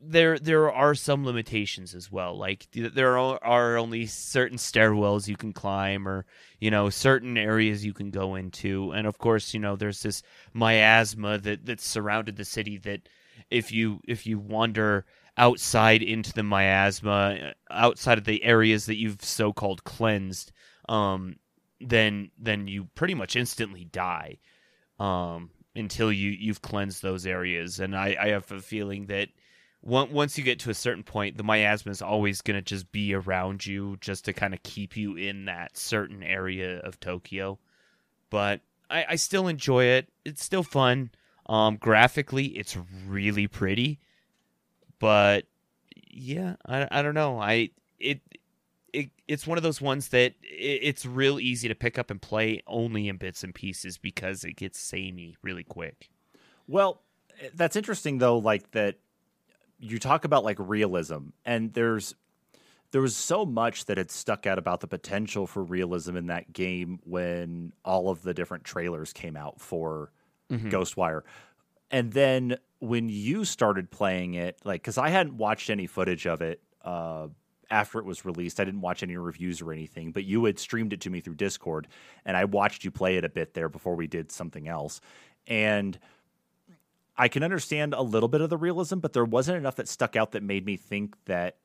there there are some limitations as well. Like there are, only certain stairwells you can climb or you know certain areas you can go into. And of course you know there's this miasma that that's surrounded the city that if you if you wander outside into the miasma outside of the areas that you've so-called cleansed um then then you pretty much instantly die um until you you've cleansed those areas. And i i have a feeling that on- once you get to a certain point the miasma is always going to just be around you just to kind of keep you in that certain area of tokyo. But i i still enjoy it. It's still fun um graphically it's really pretty but yeah i, I don't know i it it, it's one of those ones that it, it's real easy to pick up and play only in bits and pieces because it gets samey really quick. Well, that's interesting though. Like that, you talk about like realism, and there's there was so much that had stuck out about the potential for realism in that game when all of the different trailers came out for Ghostwire. and then when you started playing it, like, because I hadn't watched any footage of it uh, after it was released, I didn't watch any reviews or anything, but you had streamed it to me through Discord, and I watched you play it a bit there before we did something else. And I can understand a little bit of the realism, but there wasn't enough that stuck out that made me think that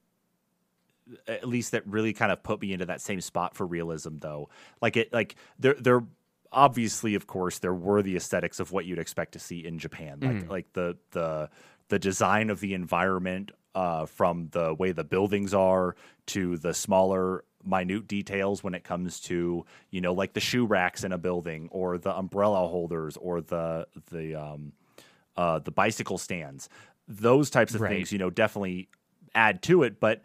at least that really kind of put me into that same spot for realism though. Like it like there there obviously of course there were the aesthetics of what you'd expect to see in Japan. Like Mhm. like the the the design of the environment uh, from the way the buildings are to the smaller minute details when it comes to you know like the shoe racks in a building or the umbrella holders or the the um, uh, the bicycle stands those types of Right. things you know definitely add to it but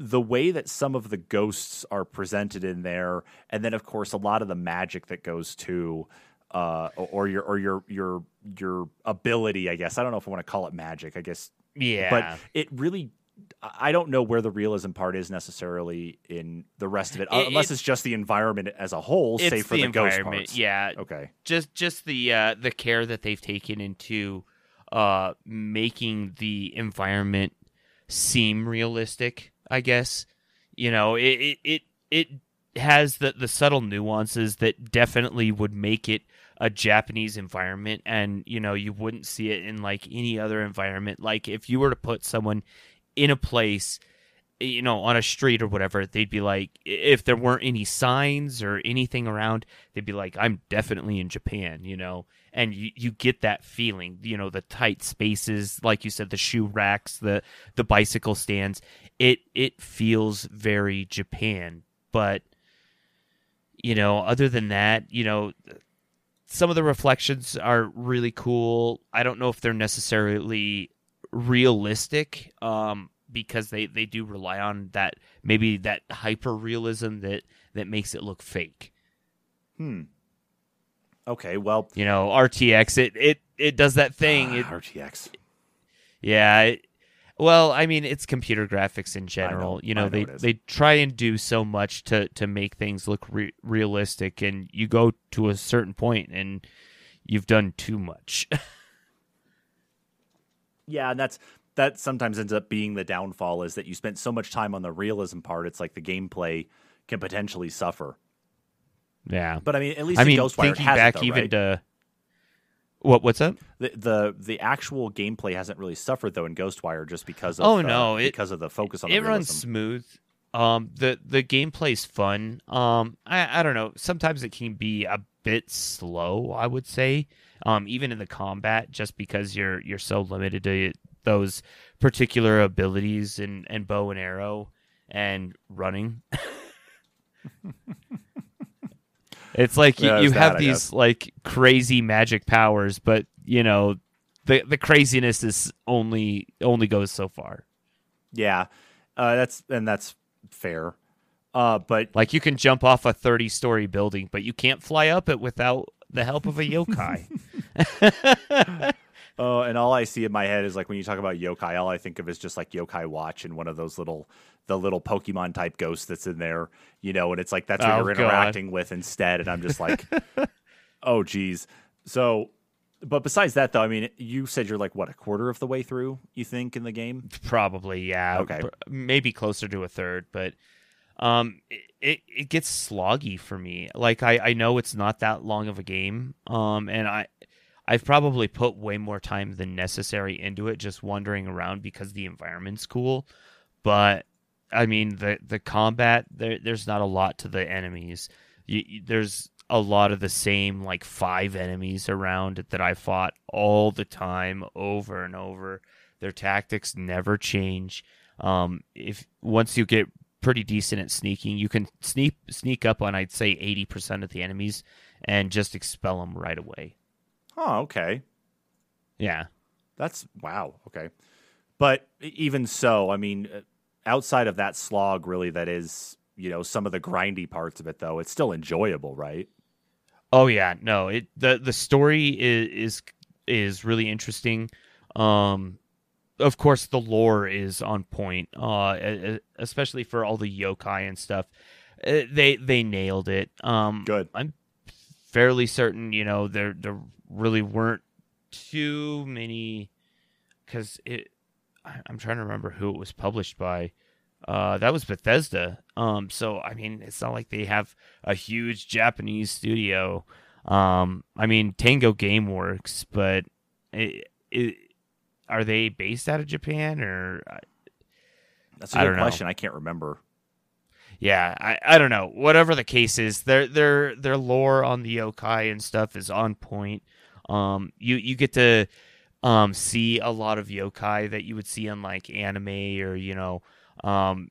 the way that some of the ghosts are presented in there and then of course a lot of the magic that goes to uh, or, your or your your your ability i guess i don't know if i want to call it magic i guess Yeah. but it really I don't know where the realism part is necessarily in the rest of it, It- unless it- it's just the environment as a whole, save for the, the, ghost environment. parts. Yeah. Okay. Just just the uh, the care that they've taken into uh, making the environment seem realistic. I guess you know it it it, it has the the subtle nuances that definitely would make it a Japanese environment. And you know you wouldn't see it in like any other environment. Like if you were to put someone in a place you know on a street or whatever they'd be like if there weren't any signs or anything around they'd be like I'm definitely in Japan you know? And you, you get that feeling you know the tight spaces like you said the shoe racks the the bicycle stands. It it feels very Japan but you know other than that you know some of the reflections are really cool. I don't know if they're necessarily realistic um because they they do rely on that maybe that hyper realism that that makes it look fake Hmm. Okay. Well, you know rtx it it it does that thing it, ah, RTX. yeah it, well i mean it's computer graphics in general know, you know, know they they try and do so much to to make things look re- realistic and you go to a certain point and you've done too much Yeah, and that's that sometimes ends up being the downfall is that you spent so much time on the realism part. It's like the gameplay can potentially suffer. yeah But I mean, at least i in mean Ghostwire, thinking back though, even right? to what what's up the, the the actual gameplay hasn't really suffered though in Ghostwire just because of Oh, the, no, it- because of the focus on it the realism. It runs smooth. Um, the the gameplay's fun. Um, I I don't know. Sometimes it can be a bit slow. I would say. Um, even in the combat, just because you're you're so limited to those particular abilities and and bow and arrow and running. it's like you, Yeah, you have that, these like crazy magic powers, but you know the the craziness is only only goes so far. Yeah, uh, that's and that's fair. Uh, but Like you can jump off a 30 story building, but you can't fly up it without the help of a yokai. Oh, and all I see in my head is like when you talk about yokai, all I think of is just like yokai watch and one of those little the little Pokemon type ghosts that's in there, you know, and it's like that's what Oh, you're God. interacting with instead. And I'm just like, oh geez. So but besides that though, I mean you said you're like what, a quarter of the way through, you think, in the game? Probably, yeah. Okay. Maybe closer to a third, but um it, it, it gets sloggy for me. Like I, I know it's not that long of a game. Um and I I've probably put way more time than necessary into it just wandering around because the environment's cool. But I mean the the combat there there's not a lot to the enemies. You, you- there's a lot of the same like five enemies around that I fought all the time over and over. Their tactics never change. Um, if once you get pretty decent at sneaking, you can sneak sneak up on I'd say eighty percent of the enemies and just expel them right away. Oh, okay. Yeah, That's wow. Okay. But even so, I mean, uh, outside of that slog, really, that is, you know, some of the grindy parts of it, though, it's still enjoyable, right? Oh yeah, no. It the the story is is is really interesting. Um of course the lore is on point. Uh especially for all the yokai and stuff. Uh, They they nailed it. Um Good. I'm fairly certain, you know, there there really weren't too many because it. I'm trying to remember who it was published by. Uh, that was Bethesda. Um, so I mean, it's not like they have a huge Japanese studio. Um, I mean, Tango GameWorks, but it, it, are they based out of Japan or? That's a good don't know. question. I can't remember. Yeah, I, I don't know. Whatever the case is, their their their lore on the yokai and stuff is on point. Um, you you get to um see a lot of yokai that you would see in like anime or you know um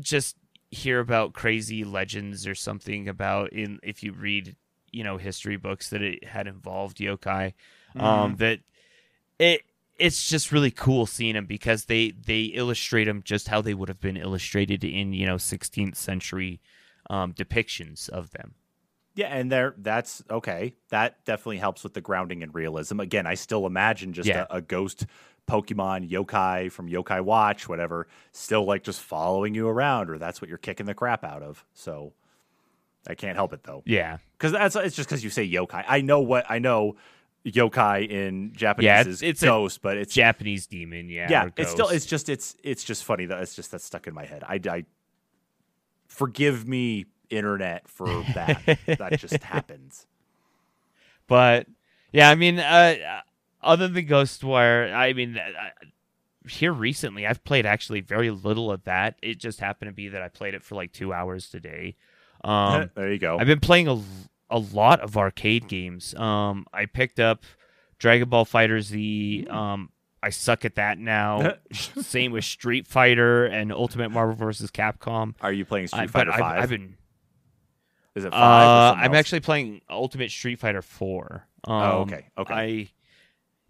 just hear about crazy legends or something about in if you read you know history books that it had involved yokai um that it it's just really cool seeing them because they they illustrate them just how they would have been illustrated in you know 16th century um, depictions of them. Yeah, and there that's okay. That definitely helps with the grounding and realism. Again, I still imagine just Yeah. a, a ghost Pokemon yokai from Yokai Watch, whatever, still like just following you around, or that's what you're kicking the crap out of. So I can't help it though, Yeah, because that's it's just because you say yokai. I know what I know. Yokai in Japanese Yeah, is it's a ghost, but it's Japanese demon. Yeah, yeah, it's still it's just it's it's just funny that it's just that's stuck in my head. I, I forgive me, internet, for that. that just happens. But yeah, I mean, uh, other than Ghostwire, I mean, uh, here recently, I've played actually very little of that. It just happened to be that I played it for like two hours today. Um, there you go. I've been playing a, a lot of arcade games. Um, I picked up Dragon Ball Fighter Z. Um, I suck at that now. Same with Street Fighter and Ultimate Marvel vs. Capcom. Are you playing Street Fighter but I've, Five? I've been. Is it Uh, five? or I'm else? actually playing Ultimate Street Fighter Four. Um, Oh, okay, okay. I,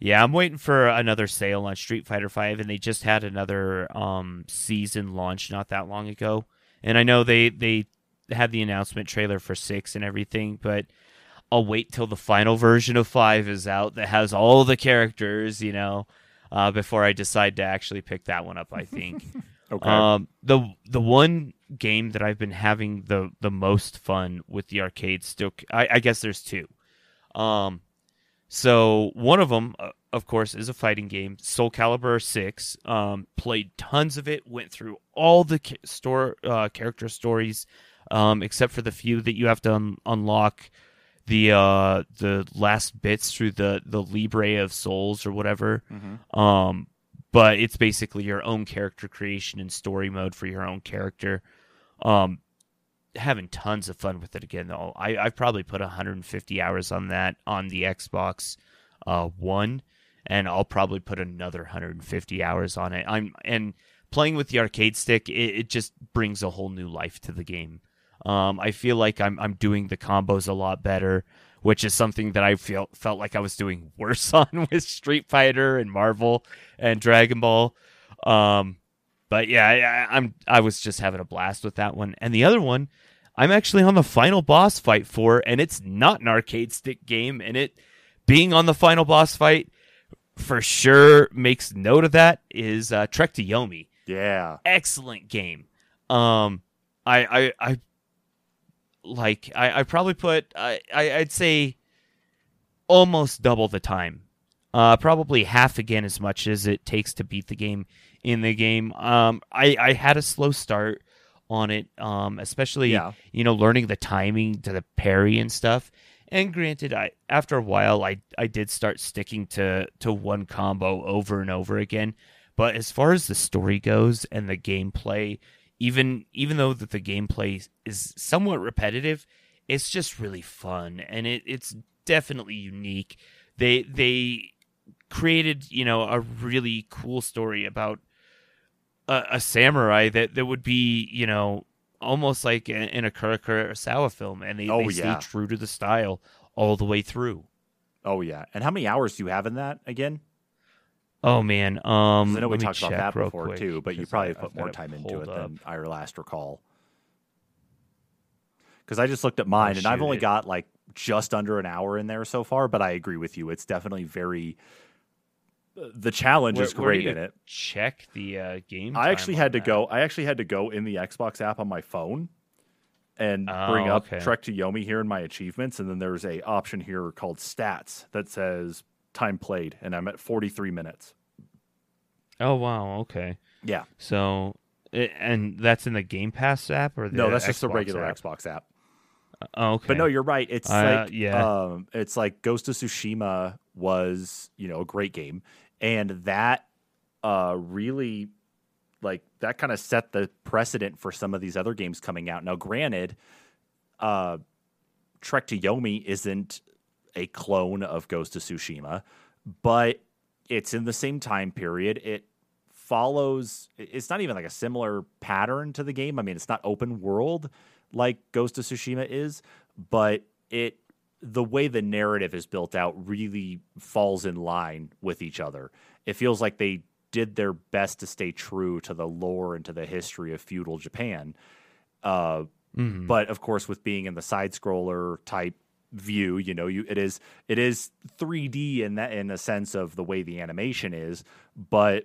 yeah, I'm waiting for another sale on Street Fighter Five, and they just had another um season launch not that long ago. And I know they they had the announcement trailer for six and everything, but I'll wait till the final version of five is out that has all the characters, you know, uh, before I decide to actually pick that one up. I think. Okay. Um, the the one game that I've been having the the most fun with the arcade still, I, I guess there's two. Um, so one of them, uh, of course, is a fighting game, Soul Calibur Six. Um, played tons of it, went through all the ca- store uh, character stories, um, except for the few that you have to un- unlock the uh the last bits through the the Libra of Souls or whatever. Mhm. Um, but it's basically your own character creation and story mode for your own character. Um, having tons of fun with it again though. I I've probably put 150 hours on that on the Xbox uh One, and I'll probably put another 150 hours on it. I'm and playing with the arcade stick, it, it just brings a whole new life to the game. Um, I feel like I'm I'm doing the combos a lot better, which is something that I feel felt like I was doing worse on with Street Fighter and Marvel and Dragon Ball. Um, but yeah, I, I'm I was just having a blast with that one. And the other one, I'm actually on the final boss fight for, and it's not an arcade stick game, and it being on the final boss fight for sure makes note of that is uh, Trek to Yomi yeah. excellent game. Um, I I I like I I probably put I, I I'd say almost double the time. Uh, probably half again as much as it takes to beat the game in the game. Um, I I had a slow start on it. Um, especially Yeah. you know learning the timing to the parry and stuff. And granted, I after a while I I did start sticking to to one combo over and over again. But as far as the story goes and the gameplay, even even though that the gameplay is somewhat repetitive, it's just really fun and it, it's definitely unique. They they created you know a really cool story about a, a samurai that that would be you know almost like in, in a Kurokawa Kurosawa film, and they, Oh, they yeah. stay true to the style all the way through. Oh yeah. And how many hours do you have in that again? Oh man, um, I know we talked about that before quick, too, but you probably I- put I've more time into it up. than I last recall. Because I just looked at mine, and I've only it- got like just under an hour in there so far. But I agree with you; it's definitely very. The challenge Where- is great in it. Check the uh, game. I actually had to that. go. I actually had to go in the Xbox app on my phone and bring Oh, up okay. Trek to Yomi here in my achievements, and then there's a option here called stats that says time played, and I'm at 43 minutes. Oh wow, okay. Yeah. So, it, and that's in the Game Pass app or the No, that's just the regular app? Xbox app. Oh, okay. But no, you're right. It's Uh, like yeah. um, it's like Ghost of Tsushima was you know a great game, and that uh, really like that kind of set the precedent for some of these other games coming out. Now, granted, uh, Trek to Yomi isn't a clone of Ghost of Tsushima, but it's in the same time period. It follows. It's not even like a similar pattern to the game. I mean, it's not open world like Ghost of Tsushima is, but it the way the narrative is built out really falls in line with each other. It feels like they did their best to stay true to the lore and to the history of feudal Japan. Uh, Mhm. but of course, with being in the side scroller type view, you know, you it is it is 3D in that in the sense of the way the animation is, but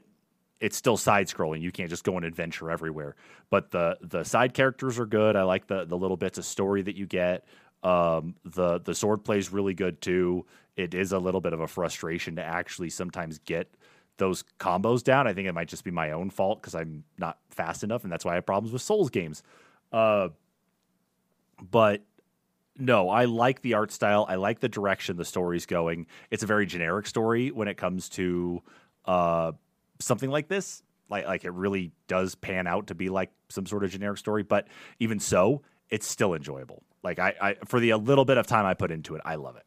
it's still side scrolling. You can't just go and adventure everywhere. But the the side characters are good. I like the the little bits of story that you get. Um, the the sword plays really good too. It is a little bit of a frustration to actually sometimes get those combos down. I think it might just be my own fault because I'm not fast enough, and that's why I have problems with Souls games. Uh, but no, I like the art style. I like the direction the story's going. It's a very generic story when it comes to uh, something like this. Like, like it really does pan out to be like some sort of generic story. But even so, it's still enjoyable. Like I, I for the a little bit of time I put into it, I love it.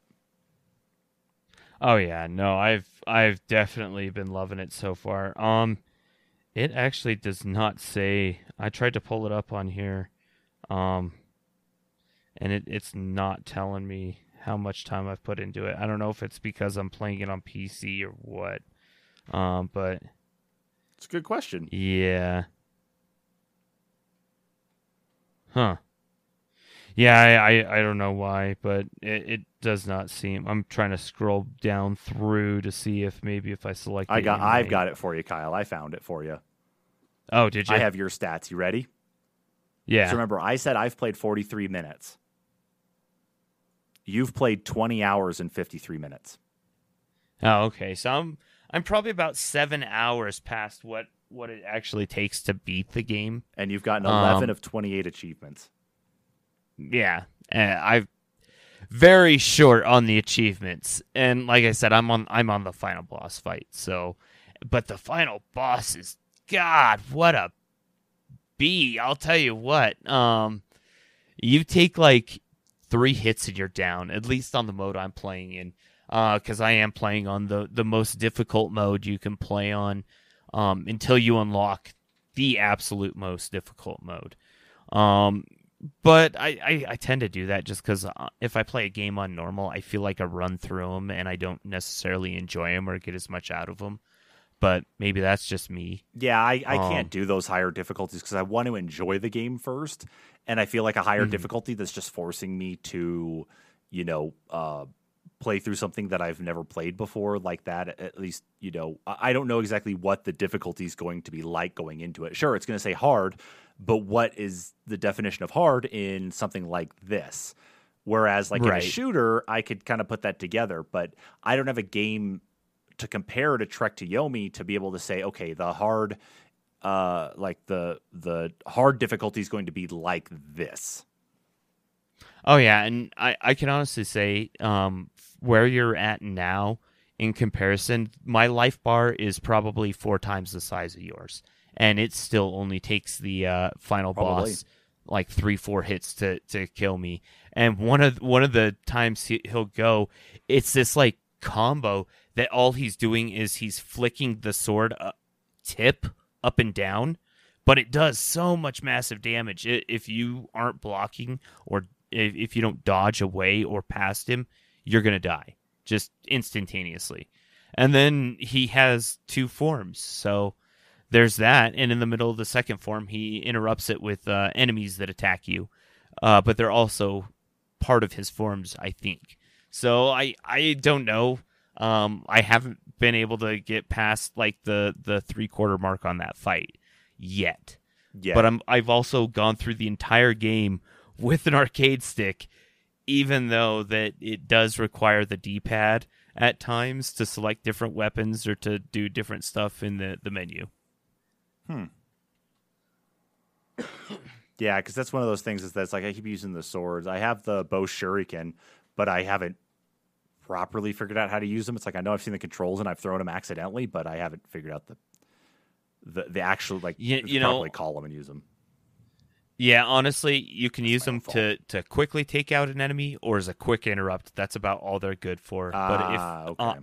Oh yeah, no, I've I've definitely been loving it so far. Um it actually does not say I tried to pull it up on here. Um and it, it's not telling me how much time I've put into it. I don't know if it's because I'm playing it on PC or what. Um but It's a good question. yeah. Huh. Yeah, I, I, I don't know why, but it, it does not seem. I'm trying to scroll down through to see if maybe if I select. I got I've got it for you, Kyle. I found it for you. Oh, did you? I have your stats. You ready? Yeah. So remember, I said I've played 43 minutes. You've played 20 hours and 53 minutes. Oh, okay. So I'm I'm probably about seven hours past what what it actually takes to beat the game. And you've gotten 11 Um, of 28 achievements. Yeah, uh, I've very short on the achievements, and like I said, I'm on I'm on the final boss fight. So, but the final boss is God, what a bee! I'll tell you what. Um, you take like three hits and you're down. At least on the mode I'm playing in, because I am playing on the the most difficult mode you can play on, um, until you unlock the absolute most difficult mode. Um, but I, I, I tend to do that just because uh, if I play a game on normal, I feel like I run through them and I don't necessarily enjoy them or get as much out of them. But maybe that's just me. Yeah, I, I Um, can't do those higher difficulties because I want to enjoy the game first. And I feel like a higher Mhm. difficulty that's just forcing me to, you know, uh, play through something that I've never played before like that. At least, you know, I don't know exactly what the difficulty is going to be like going into it. Sure, it's going to say hard, but what is the definition of hard in something like this? Whereas, like in a shooter, I could kind of put that together, but I don't have a game to compare to Trek to Yomi to be able to say, okay, the hard, uh, like the the hard difficulty is going to be like this. Oh yeah, and I, I can honestly say, um, where you're at now in comparison, my life bar is probably four times the size of yours, and it still only takes the uh, final Probably. boss like three four hits to to kill me. And one of one of the times he, he'll go, it's this like combo that all he's doing is he's flicking the sword up, tip up and down but it does so much massive damage I- if you aren't blocking or if, if you don't dodge away or past him you're gonna die just instantaneously. And then he has two forms. So there's that and in the middle of the second form he interrupts it with uh, enemies that attack you. Uh, but they're also part of his forms i think. So i i don't know. Um i haven't been able to get past like the the three quarter mark on that fight yet. Yeah, but I'm I've also gone through the entire game with an arcade stick, even though that it does require the D-pad at times to select different weapons or to do different stuff in the, the menu. Hmm. Yeah, because that's one of those things is that's like I keep using the swords. I have the bow shuriken, but I haven't properly figured out how to use them. It's like I know I've seen the controls and I've thrown them accidentally, but I haven't figured out the the, the actual like You- you know- properly call them and use them. Yeah, honestly, you can use them to, to quickly take out an enemy or as a quick interrupt. That's about all they're good for. but if Ah, okay. uh,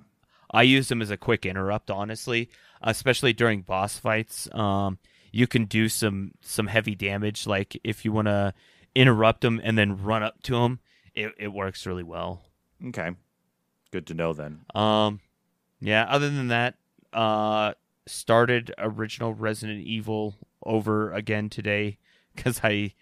I use them as a quick interrupt, honestly, especially during boss fights. Um, you can do some some heavy damage. Like if you want to interrupt them and then run up to them, it, it works really well. okay, good to know then. Um, yeah. Other than that, uh, started original Resident Evil over again today because I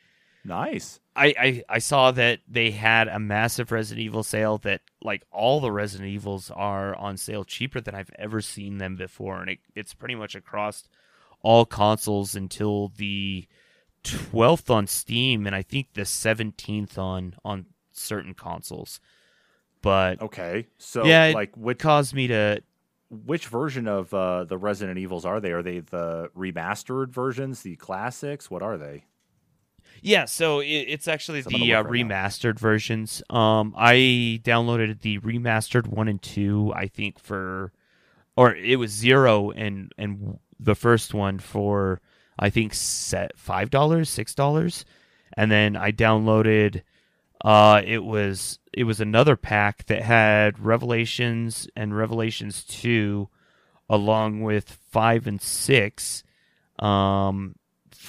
Nice. I, I I saw that they had a massive Resident Evil sale that like all the Resident Evils are on sale cheaper than I've ever seen them before, and it, it's pretty much across all consoles until the 12th on Steam, and I think the 17th on on certain consoles. But Okay, so Yeah, like which caused me to which version of uh, the Resident Evils are they? Are they the remastered versions, the classics? What are they? Yeah, so it, it's actually Some the uh, work right now. remastered versions. Um, I downloaded the remastered one and two. I think for, or it was zero and and the first one for I think set five dollars, six dollars, and then I downloaded. Uh, it was it was another pack that had Revelations and Revelations two, along with five and six. Um,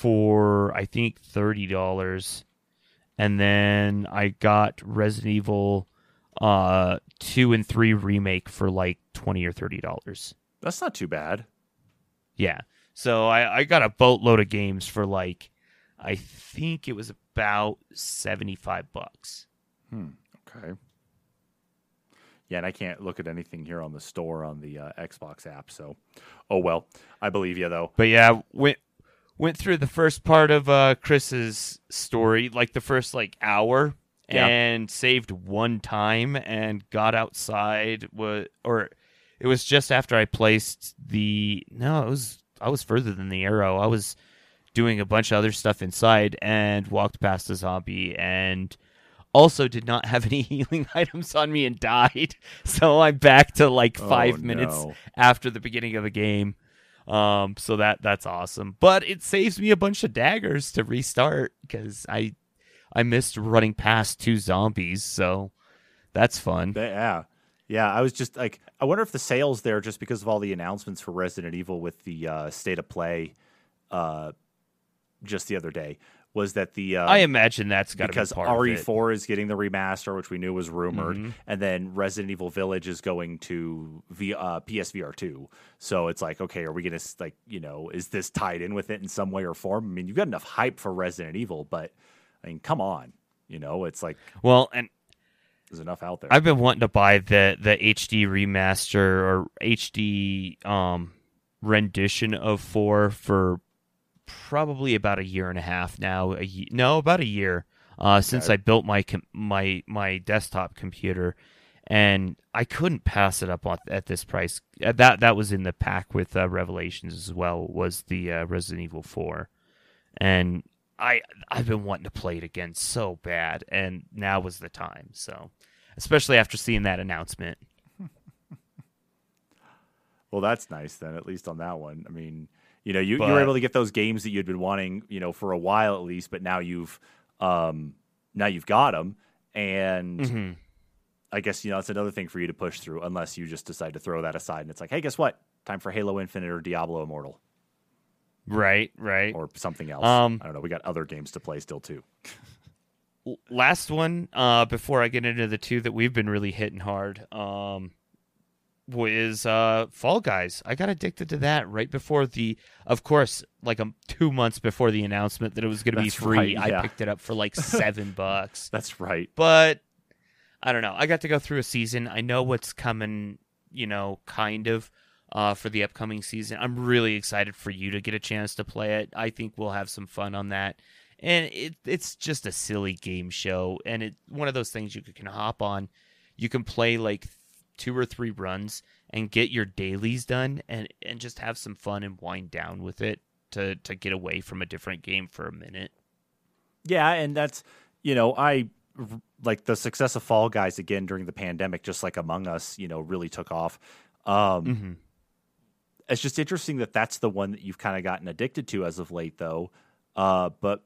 for I think thirty dollars, and then I got Resident Evil uh two and three remake for like twenty or thirty dollars. That's not too bad. Yeah, so I I got a boatload of games for like I think it was about seventy five bucks. Hmm. Okay. Yeah, and I can't look at anything here on the store on the uh, Xbox app. So, oh well. I believe you though. But yeah, went went through the first part of uh Chris's story, like the first like hour, Yeah. and saved one time and got outside. Was or it was just after I placed the no, it was I was further than the arrow. I was doing a bunch of other stuff inside and walked past a zombie and also did not have any healing items on me and died. So I'm back to like Oh, five minutes no. after the beginning of the game. Um, so that that's awesome. But it saves me a bunch of daggers to restart because I I missed running past two zombies. So that's fun. Yeah. Yeah, I was just like, I wonder if the sales there, just because of all the announcements for Resident Evil with the uh, state of play, uh, just the other day, was that the uh, I imagine that's got to be because part. RE4 is getting the remaster, which we knew was rumored, Mhm. and then Resident Evil Village is going to v, uh, PSVR 2. So it's like, okay, are we going to like, you know, is this tied in with it in some way or form? I mean, you've got enough hype for Resident Evil, but I mean, come on, you know, it's like Well, and there's enough out there. I've been wanting to buy the the HD remaster or HD um rendition of four for probably about a year and a half now. A no, about a year uh, since I built my com- my my desktop computer, and I couldn't pass it up on, at this price. Uh, That that was in the pack with uh, Revelations as well. Was the uh, Resident Evil Four, and I I've been wanting to play it again so bad, and now was the time. So, especially after seeing that announcement. Well, that's nice then, at least on that one. I mean, you know, you, you were able to get those games that you'd been wanting, you know, for a while at least, but now you've um now you've got them and Mhm. I guess you know it's another thing for you to push through unless you just decide to throw that aside and it's like, "Hey, guess what? Time for Halo Infinite or Diablo Immortal Right, right. or something else." Um, I don't know. We got other games to play still too. Last one, uh, before I get into the two that we've been really hitting hard, um, was uh, Fall Guys. I got addicted to that right before the, of course, like um, two months before the announcement that it was going to be free. right, yeah. I picked it up for like seven bucks. That's right. But I don't know. I got to go through a season. I know what's coming, you know, kind of uh, for the upcoming season. I'm really excited for you to get a chance to play it. I think we'll have some fun on that. And it it's just a silly game show, and it one of those things you can hop on. You can play like two or three runs and get your dailies done and and just have some fun and wind down with it to to get away from a different game for a minute. Yeah, and that's you know I like the success of Fall Guys again during the pandemic, just like Among Us, you know, really took off. Um, mm-hmm. It's just interesting that that's the one that you've kind of gotten addicted to as of late, though. Uh, but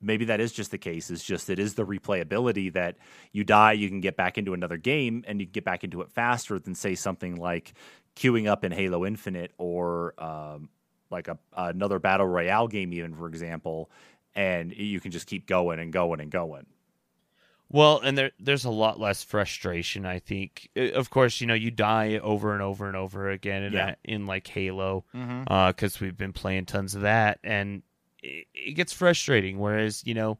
maybe that is just the case. Is just it is the replayability that you die, you can get back into another game, and you can get back into it faster than say something like queuing up in Halo Infinite or um, like a another battle royale game, even for example, and you can just keep going and going and going. Well, and there there's a lot less frustration. I think, of course, you know, you die over and over and over again in, Yeah. in like Halo, Mm-hmm. because we've been playing tons of that, and it, it gets frustrating. Whereas, you know,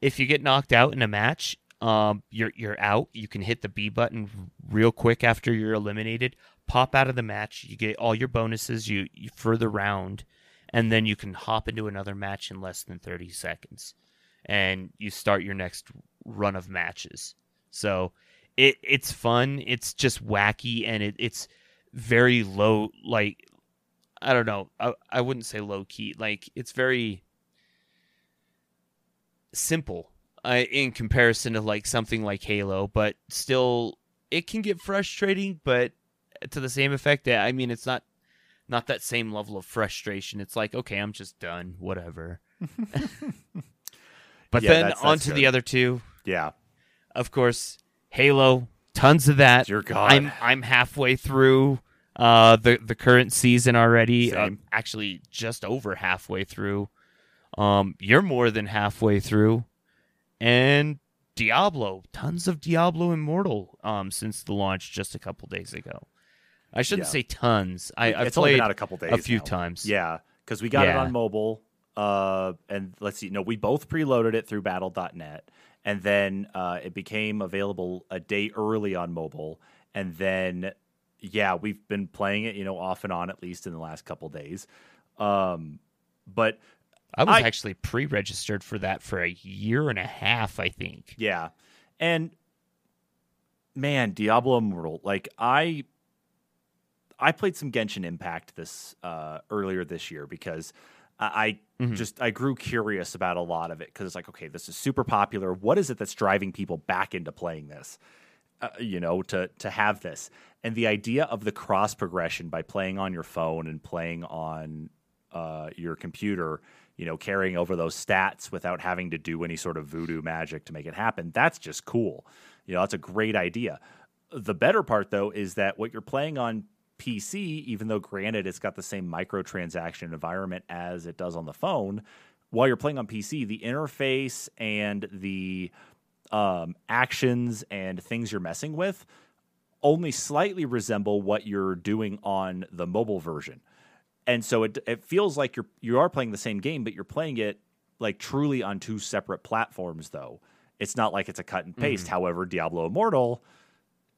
if you get knocked out in a match, um, you're you're out. You can hit the B button real quick after you're eliminated. Pop out of the match. You get all your bonuses. You, you for the round, and then you can hop into another match in less than thirty seconds, and you start your next run of matches. So it it's fun. It's just wacky, and it, it's very low. Like I don't know. I, I wouldn't say low key. Like it's very simple uh, in comparison to like something like Halo, but still it can get frustrating. But to the same effect, that I mean, it's not not that same level of frustration. It's like okay, I'm just done. Whatever. but Yeah, then that's- on to good. the other two. Yeah, Of course, Halo. Tons of that. Dear God. I'm I'm halfway through uh the the current season already. Uh, actually, just over halfway through. Um, you're more than halfway through, and Diablo. Tons of Diablo Immortal. Um, since the launch just a couple days ago. I shouldn't Yeah. say tons. I I've it's only played been out a couple days, a few now. times. Yeah, because we got it on mobile. Uh, and let's see, no, we both preloaded it through Battle.net, and then uh, it became available a day early on mobile, and then yeah, we've been playing it, you know, off and on at least in the last couple days. Um, but I was I- actually pre-registered for that for a year and a half. I think. Yeah. And man, Diablo Immortal, like I I played some Genshin Impact this uh earlier this year because I Mhm. just I grew curious about a lot of it because it's like, okay, this is super popular. What is it that's driving people back into playing this? Uh, you know, to to have this and the idea of the cross progression by playing on your phone and playing on uh, your computer, you know, carrying over those stats without having to do any sort of voodoo magic to make it happen. That's just cool. You know, that's a great idea. The better part, though, is that what you're playing on PC, even though granted it's got the same microtransaction environment as it does on the phone, while you're playing on PC, the interface and the um, actions and things you're messing with only slightly resemble what you're doing on the mobile version. And so it it feels like you're you are playing the same game, but you're playing it like truly on two separate platforms though. It's not like it's a cut and paste. However, Diablo Immortal,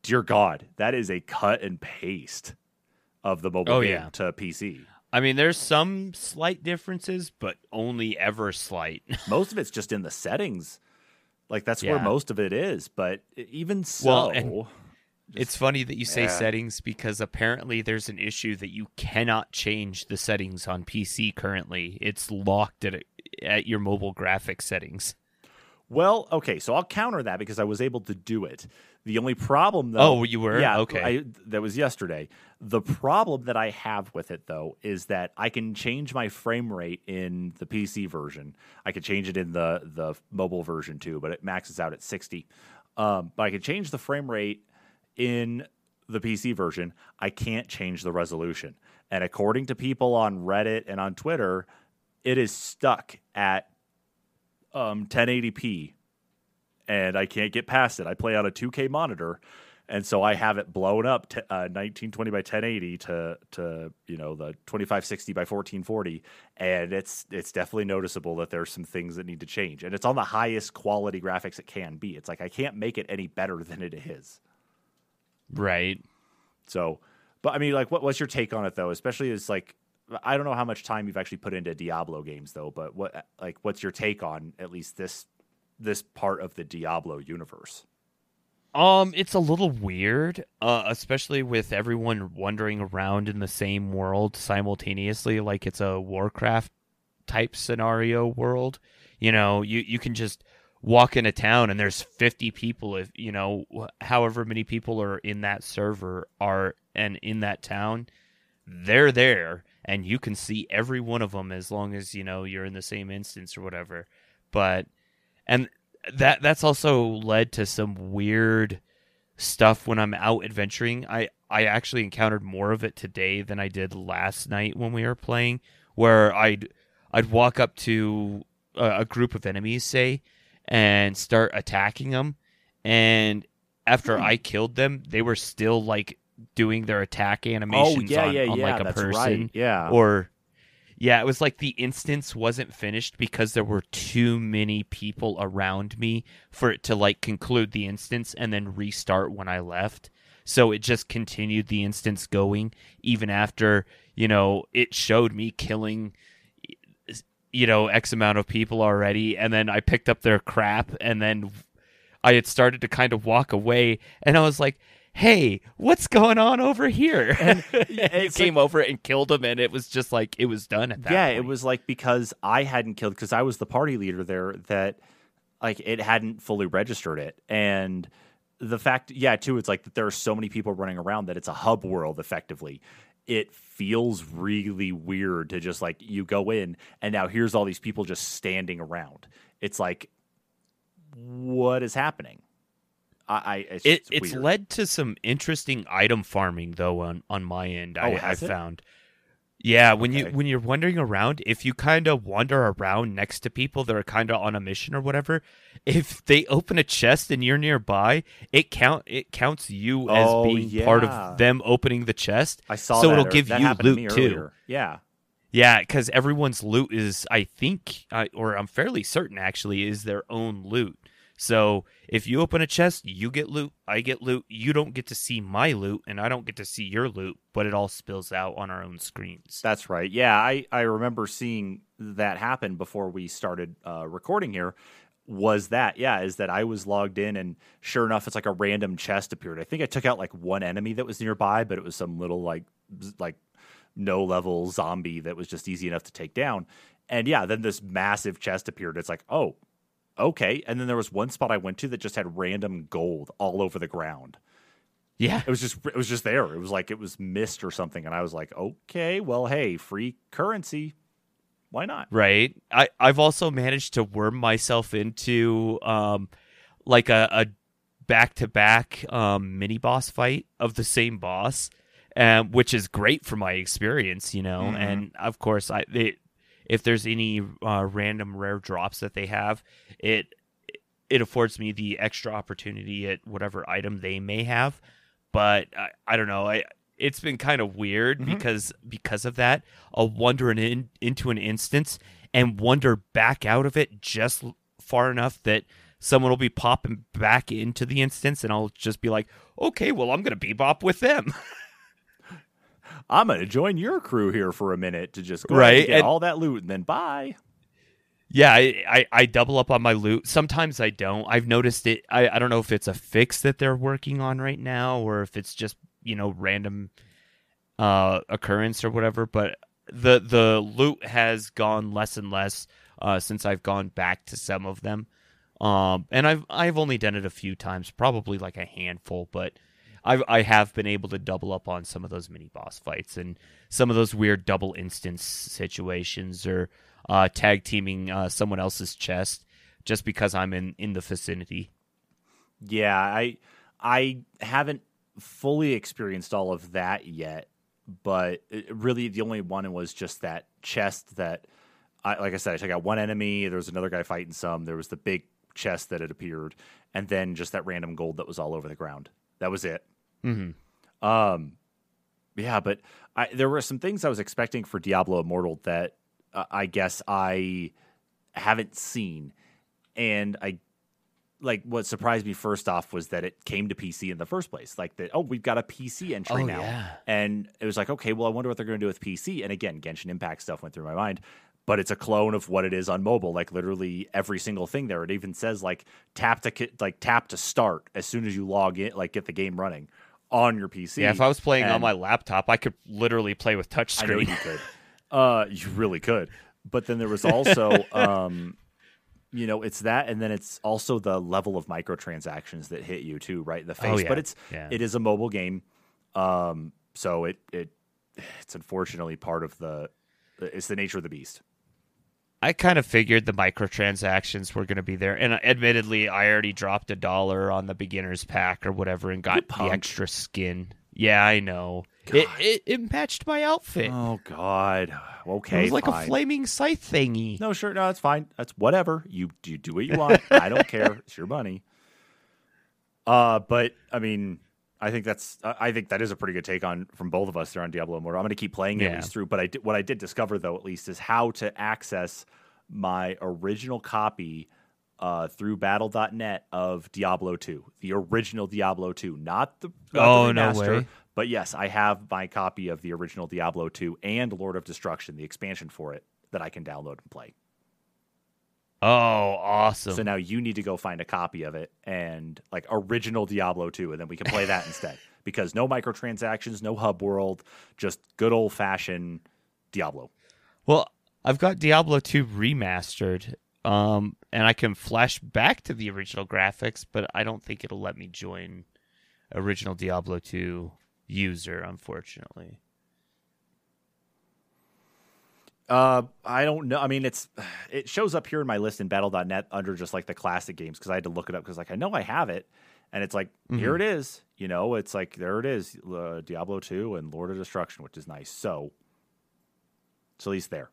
dear God, that is a cut and paste of the mobile Oh, game yeah. to PC. I mean, there's some slight differences, but only ever slight. Most of it's just in the settings. Like that's where most of it is. But even so, Well, and- it's funny that you say Yeah. settings because apparently there's an issue that you cannot change the settings on PC currently. It's locked at at your mobile graphics settings. Well, okay, so I'll counter that because I was able to do it. The only problem, though, Oh, you were? yeah, Okay. I, that was yesterday. The problem that I have with it, though, is that I can change my frame rate in the PC version. I could change it in the the mobile version too, but it maxes out at sixty. Um, but I can change the frame rate in the PC version. I can't change the resolution, and according to people on Reddit and on Twitter, it is stuck at um, 1080p and I can't get past it. I play on a 2K monitor, and so I have it blown up to uh, 1920 by 1080 to to you know the 2560 by 1440, and it's it's definitely noticeable that there's some things that need to change, and it's on the highest quality graphics it can be. It's like I can't make it any better than it is. Right. So, but I mean, like, what, what's your take on it though? Especially as like, I don't know how much time you've actually put into Diablo games though, but what like what's your take on at least this this part of the Diablo universe? Um, it's a little weird, uh, especially with everyone wandering around in the same world simultaneously, like it's a Warcraft type scenario world. You know, you you can just walk into town and there's 50 people if you know however many people are in that server are and in that town they're there and you can see every one of them as long as you know you're in the same instance or whatever but and that that's also led to some weird stuff when I'm out adventuring. I I actually encountered more of it today than I did last night when we were playing, where I'd I'd walk up to a, a group of enemies, say, and start attacking them, and after Hmm. I killed them, they were still like doing their attack animations Oh yeah, on, yeah, on yeah. like a person right. Yeah. or yeah, it was like the instance wasn't finished because there were too many people around me for it to like conclude the instance and then restart when I left. So it just continued the instance going even after, you know, it showed me killing you know, X amount of people already and then I picked up their crap and then I had started to kind of walk away and I was like, Hey, what's going on over here? And it's came over and killed him, and it was just like it was done at that. yeah, it was like because I hadn't killed because I was the party leader there that like it hadn't fully registered it and the fact yeah too it's like that there are so many people running around that it's a hub world effectively it feels really weird to just like you go in and now here's all these people just standing around it's like what is happening i, I it's, it, it's it's led to some interesting item farming though on on my end. I, Oh, I has it? found. Yeah, when you when you're wandering around, if you kind of wander around next to people that are kind of on a mission or whatever, if they open a chest and you're nearby, it count it counts you as Oh, being part of them opening the chest. i saw so that it'll give that you happened to loot, too. earlier. yeah Yeah, because everyone's loot is, I think, I or I'm fairly certain actually, is their own loot. So if you open a chest, you get loot, I get loot. You don't get to see my loot, and I don't get to see your loot, but it all spills out on our own screens. That's right. Yeah, I, I remember seeing that happen before we started uh, recording here. Was that yeah? Is that I was logged in and sure enough, it's like a random chest appeared. I think I took out like one enemy that was nearby, but it was some little like like no level zombie that was just easy enough to take down. And yeah, then this massive chest appeared. It's like oh, okay. And then there was one spot I went to that just had random gold all over the ground. Yeah, It was just it was just there. It was like it was mist or something, and I was like, okay, well, hey, free currency, why not? right. I I've also managed to worm myself into um like a a back to back um mini boss fight of the same boss, um which is great for my experience, you know. Mhm. And of course, I they, if there's any uh, random rare drops that they have, it it affords me the extra opportunity at whatever item they may have. But I, I don't know. I it's been kind of weird Mhm. because because of that. I'll wander in, in into an instance and wander back out of it just far enough that someone will be popping back into the instance, and I'll just be like, okay, well, I'm gonna bebop with them. I'm gonna join your crew here for a minute to just go Right, right, get and- all that loot and then bye. Yeah, I, I, I double up on my loot. Sometimes I don't. I've noticed it. I, I don't know if it's a fix that they're working on right now or if it's just, you know, random uh, occurrence or whatever. But the the loot has gone less and less uh, since I've gone back to some of them. Um, and I've I've only done it a few times, probably like a handful, but I've I have been able to double up on some of those mini boss fights and some of those weird double instance situations or uh, tag teaming uh, someone else's chest just because I'm in in the vicinity. Yeah, I I haven't fully experienced all of that yet, but really the only one was just that chest that I like I said, I took out one enemy, there was another guy fighting some, there was the big chest that had appeared, and then just that random gold that was all over the ground. That was it. Mm-hmm. Um, yeah, but I, there were some things I was expecting for Diablo Immortal that uh, I guess I haven't seen, and I like what surprised me first off was that it came to PC in the first place. Like that, oh, we've got a PC entry Oh, now, yeah. and it was like, okay, well, I wonder what they're going to do with PC. And again, Genshin Impact stuff went through my mind, but it's a clone of what it is on mobile. Like literally every single thing there. It even says like tap to like tap to start as soon as you log in, like get the game running on your PC. Yeah, if I was playing on my laptop, I could literally play with I know touchscreen. you could. Uh, you really could. But then there was also, um, you know, it's that, and then it's also the level of microtransactions that hit you too, right in the face. Oh, yeah. But it's Yeah. it is a mobile game, um, so it it it's unfortunately part of the it's the nature of the beast. I kind of figured the microtransactions were going to be there, and uh, admittedly, I already dropped a dollar on the beginner's pack or whatever and got the extra skin. Yeah, I know. It, it it matched my outfit. Oh God. Okay, it was like fine. a flaming scythe thingy. No, sure, no, that's fine. That's whatever. You you do what you want. I don't care. It's your money. Uh, but I mean, I think that's I think that is a pretty good take on from both of us there on Diablo Immortal. I'm going to keep playing it at Yeah. least through. But I did, what I did discover though, at least, is how to access my original copy uh, through Battle.net of Diablo 2, the original Diablo 2, not the, not Oh, the no way. But yes, I have my copy of the original Diablo 2 and Lord of Destruction, the expansion for it, that I can download and play. Oh, awesome! So now you need to go find a copy of it and like original Diablo 2, and then we can play that instead. Because no microtransactions, no hub world, just good old fashioned Diablo. well, I've got Diablo 2 remastered, um, and I can flash back to the original graphics, but I don't think it'll let me join original Diablo 2 user, unfortunately. Uh, I don't know. I mean, it's it shows up here in my list in Battle.net under just like the classic games because I had to look it up because like I know I have it, and it's like here it is. You know, it's like there it is, uh, Diablo 2 and Lord of Destruction, which is nice. So it's at least there.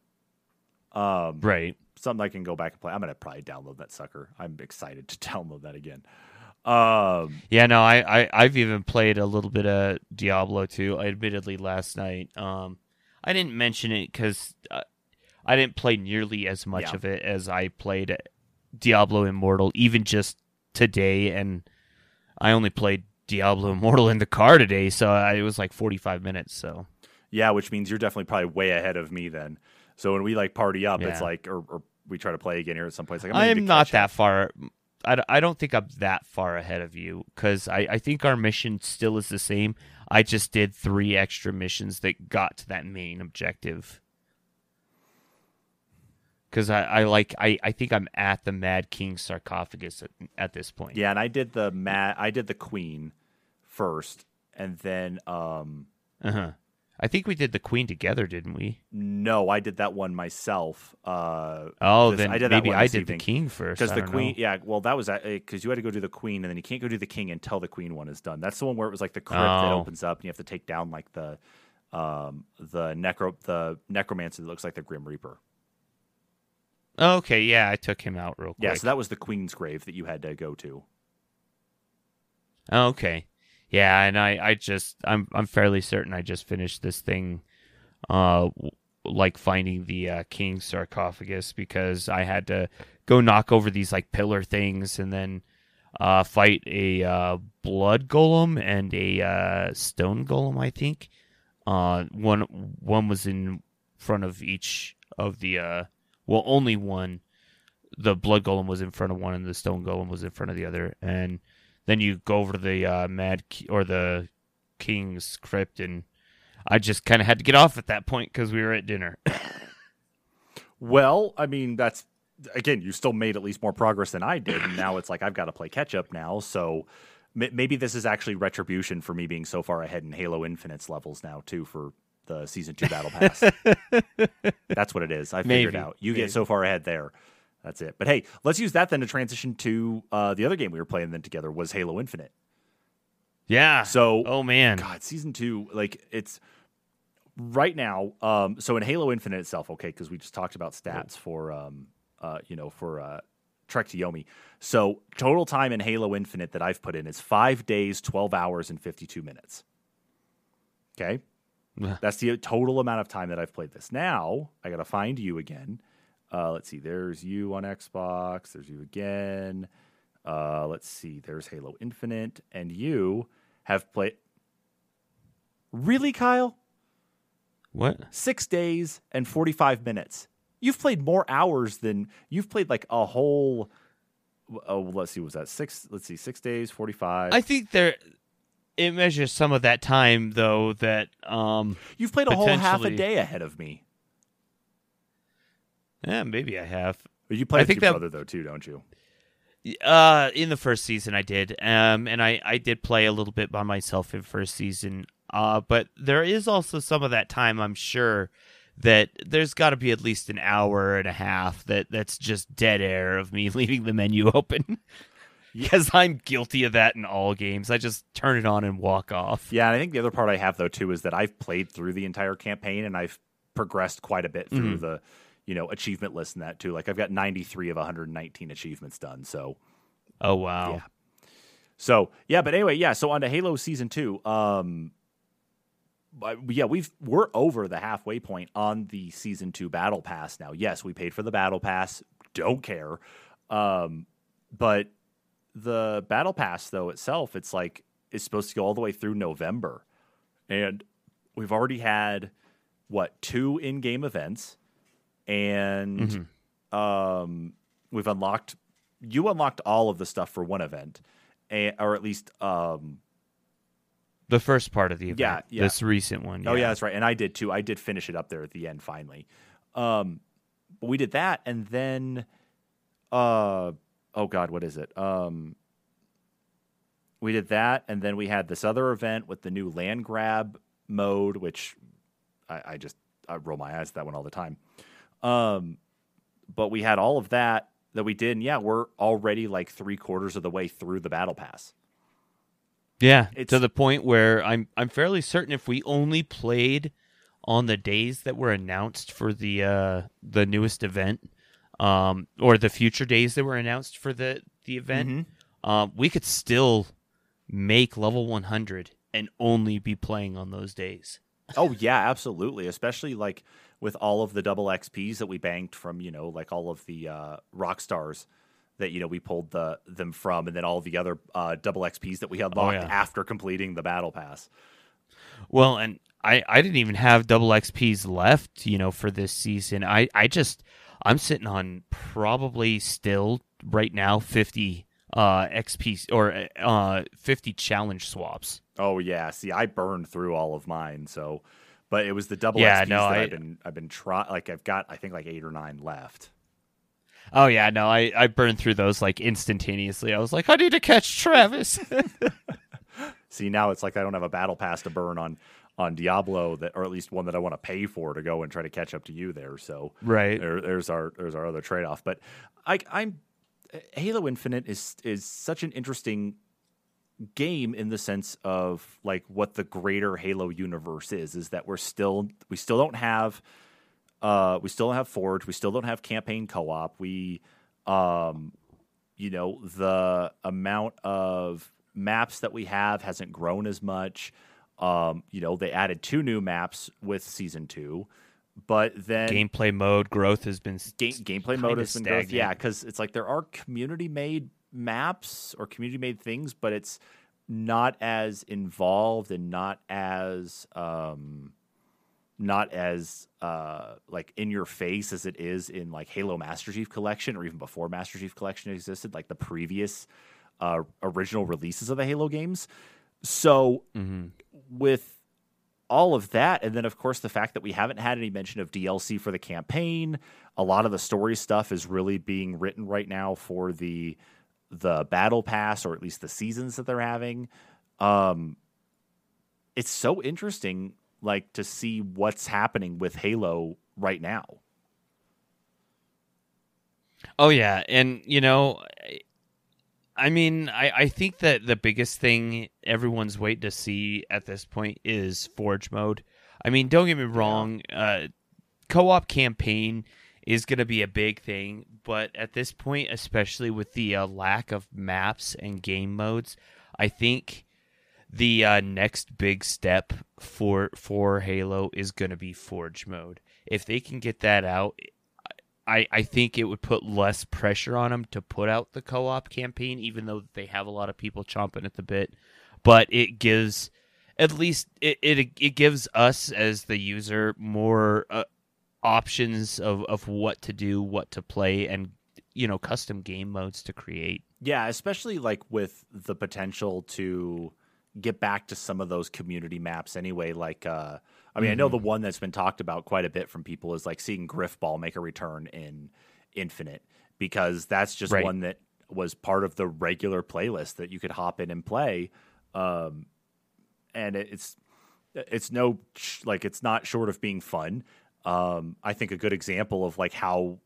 Um, Right. something I can go back and play. I'm gonna probably download that sucker. I'm excited to download that again. Um, Yeah, no, I, I I've even played a little bit of Diablo 2. Admittedly, last night. Um, I didn't mention it because uh, I didn't play nearly as much Yeah. of it as I played Diablo Immortal, even just today. And I only played Diablo Immortal in the car today, so I, it was like 45 minutes. So yeah, which means you're definitely probably way ahead of me then. So when we like party up, it's like, or, or we try to play again here at some place. Like I'm I'm not that up. far. I, I don't think I'm that far ahead of you because I, I think our mission still is the same. I just did three extra missions that got to that main objective. Because I, I like I, I think I'm at the Mad King sarcophagus at, at this point. Yeah, and I did the mad I did the queen first, and then um, Uh-huh. I think we did the Queen together, didn't we? no, I did that one myself. Uh, Oh, this- then I did that maybe I did evening. the King first. because the queen, know. yeah, well, that was because you had to go do the queen, and then you can't go do the king until the queen one is done. That's the one where it was like the crypt that Oh. opens up, and you have to take down like the um the necro the necromancer that looks like the grim reaper. Okay, yeah, I took him out real quick. Yeah, so that was the queen's grave that you had to go to. Okay. Yeah, and I, I just I'm I'm fairly certain I just finished this thing uh like finding the uh, king sarcophagus because I had to go knock over these like pillar things and then uh fight a uh blood golem and a uh stone golem, I think. Uh one one was in front of each of the uh well only one the blood golem was in front of one and the stone golem was in front of the other and then you go over to the uh, mad Ki- or the king's crypt and i just kind of had to get off at that point because we were at dinner Well, I mean, that's again, you still made at least more progress than I did, and now it's like I've got to play catch up now. So m- maybe this is actually retribution for me being so far ahead in Halo Infinite's levels now too for the season two battle pass. that's what it is. I figured Maybe, out. You maybe. get so far ahead there. That's it. But hey, let's use that then to transition to uh, the other game we were playing then together was Halo Infinite. yeah So oh man God, season two, like it's right now. Um, so in Halo Infinite itself, okay, because we just talked about stats for, um, uh, you know, for uh, Trek to Yomi. So total time in Halo Infinite that I've put in is five days, twelve hours, and fifty-two minutes. Okay, that's the total amount of time that I've played this. Now I got to find you again. Uh, let's see. There's you on Xbox. There's you again. Uh, let's see. There's Halo Infinite, and you have played. Really, Kyle? what Six days and 45 minutes. you've played more hours than you've played like a whole. Oh, let's see, was that six? Let's see, six days, forty five. I think there it measures some of that time though that um you've played a whole half a day ahead of me. Yeah maybe I have. But you play I with think your that- brother though too, don't you? uh in the first season I did um and I I did play a little bit by myself in first season. Uh but there is also some of that time I'm sure that there's got to be at least an hour and a half that that's just dead air of me leaving the menu open. Because I'm guilty of that in all games. I just turn it on and walk off. Yeah, and I think the other part I have though too is that I've played through the entire campaign and I've progressed quite a bit through Mhm. the, you know, achievement list and that too. Like I've got 93 of 119 achievements done. So, oh wow Yeah. so yeah, but anyway, yeah. So on to Halo season two. Um, but yeah, we've we're over the halfway point on the season two battle pass now. Yes, we paid for the battle pass. Don't care. Um, but the battle pass though itself, it's like it's supposed to go all the way through November, and we've already had what two in-game events, and um, we've unlocked. You unlocked all of the stuff for one event, and, or at least um, the first part of the event Yeah, yeah. this recent one Oh yeah, that's right. And I did too. I did finish it up there at the end finally. Um, but we did that, and then, uh, oh god, what is it? Um, we did that, and then we had this other event with the new land grab mode, which I, I just I roll my eyes at that one all the time. Um, but we had all of that that we did, and yeah, we're already like three quarters of the way through the battle pass. Yeah, It's- to the point where I'm I'm fairly certain if we only played on the days that were announced for the uh the newest event, um, or the future days that were announced for the the event, Mhm. um, we could still make level 100 and only be playing on those days. Oh yeah, absolutely. Especially like with all of the double XPs that we banked from, you know, like all of the uh, Rockstars that you know we pulled the them from, and then all the other uh, double XPs that we unlocked yeah. after completing the battle pass. Well, and I, I didn't even have double XPs left, you know, for this season. I, I just I'm sitting on probably still right now 50 uh XP or uh 50 challenge swaps. Oh yeah, see, I burned through all of mine, so. But it was the double Yeah, XPs no, that I- I've been I've been trying. Like I've got I think like eight or nine left. Oh yeah, no, I I burned through those like instantaneously. I was like, I need to catch Travis. See, now it's like I don't have a battle pass to burn on on Diablo that, or at least one that I want to pay for to go and try to catch up to you there. So right. there, there's our there's our other trade off. But I, I'm Halo Infinite is is such an interesting game in the sense of like what the greater Halo universe is. Is that we're still we still don't have uh we still don't have Forge. We still don't have campaign co op. We um you know the amount of maps that we have hasn't grown as much. Um, you know, they added two new maps with season two, but then Gameplay mode growth has been game, gameplay mode has been growth. Yeah, because it's like there are community made maps or community made things, but it's not as involved and not as um not as uh like in your face as it is in like Halo Master Chief Collection or even before Master Chief Collection existed, like the previous uh original releases of the Halo games. So Mhm. with all of that, and then of course the fact that we haven't had any mention of DLC for the campaign, a lot of the story stuff is really being written right now for the the battle pass or at least the seasons that they're having. Um, it's so interesting, like to see what's happening with Halo right now. Oh yeah, and you know, I- mean, I I think that the biggest thing everyone's waiting to see at this point is Forge mode. I mean, don't get me wrong, uh, co-op campaign is going to be a big thing, but at this point, especially with the uh, lack of maps and game modes, I think the uh, next big step for for Halo is going to be Forge mode. If they can get that out, I, I think it would put less pressure on them to put out the co-op campaign, even though they have a lot of people chomping at the bit. But it gives, at least it it, it gives us as the user more uh, options of of what to do, what to play, and you know custom game modes to create. Yeah, especially like with the potential to get back to some of those community maps anyway. Like, uh, I mean, mm-hmm. I know the one that's been talked about quite a bit from people is like seeing Grifball make a return in Infinite because that's just right. one that was part of the regular playlist that you could hop in and play. Um, and it's it's no like it's not short of being fun. Um, I think a good example of like how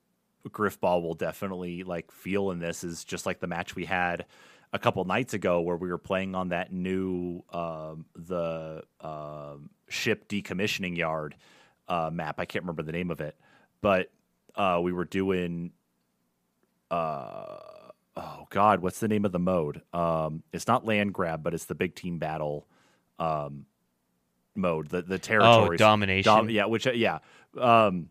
Grifball will definitely like feel in this is just like the match we had a couple nights ago where we were playing on that new um, the um, ship decommissioning yard uh, map. I can't remember the name of it, but uh, we were doing. Uh, oh God, what's the name of the mode? Um, it's not land grab, but it's the big team battle um, mode. The the territory oh, domination. Dom- yeah, which uh, yeah. Um,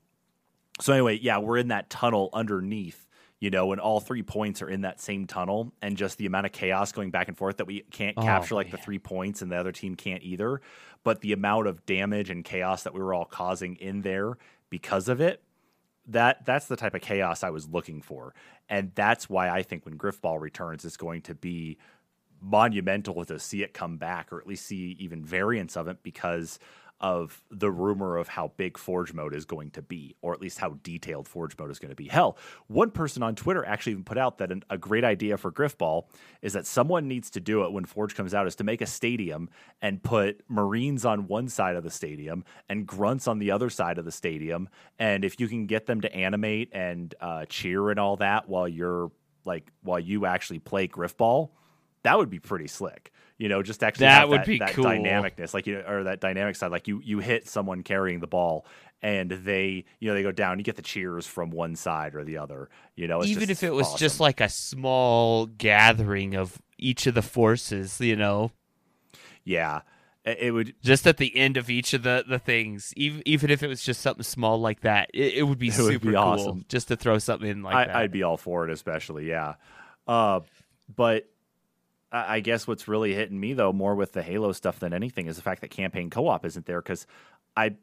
so anyway, yeah, we're in that tunnel underneath you know, and all three points are in that same tunnel, and just the amount of chaos going back and forth that we can't oh, capture like man. the three points, and the other team can't either. But the amount of damage and chaos that we were all causing in there because of it, that that's the type of chaos I was looking for, and that's why I think when Grifball returns, it's going to be monumental to see it come back, or at least see even variants of it, because of the rumor of how big Forge mode is going to be, or at least how detailed Forge mode is going to be. Hell, one person on Twitter actually even put out that an, a great idea for Grifball is that someone needs to do it when Forge comes out is to make a stadium and put Marines on one side of the stadium and grunts on the other side of the stadium. And if you can get them to animate and uh, cheer and all that while you're like while you actually play Grifball, that would be pretty slick you know, just actually that would that, be that cool. dynamicness, like you know, or that dynamic side, like you you hit someone carrying the ball and they you know they go down, you get the cheers from one side or the other. You know, even if it was awesome. just like a small gathering of each of the forces, you know. Yeah, it would just at the end of each of the the things even even if it was just something small like that it, it would be it super would be cool awesome. just to throw something in like I, that i'd be all for it especially yeah uh, but I guess what's really hitting me though more with the Halo stuff than anything is the fact that campaign co-op isn't there because I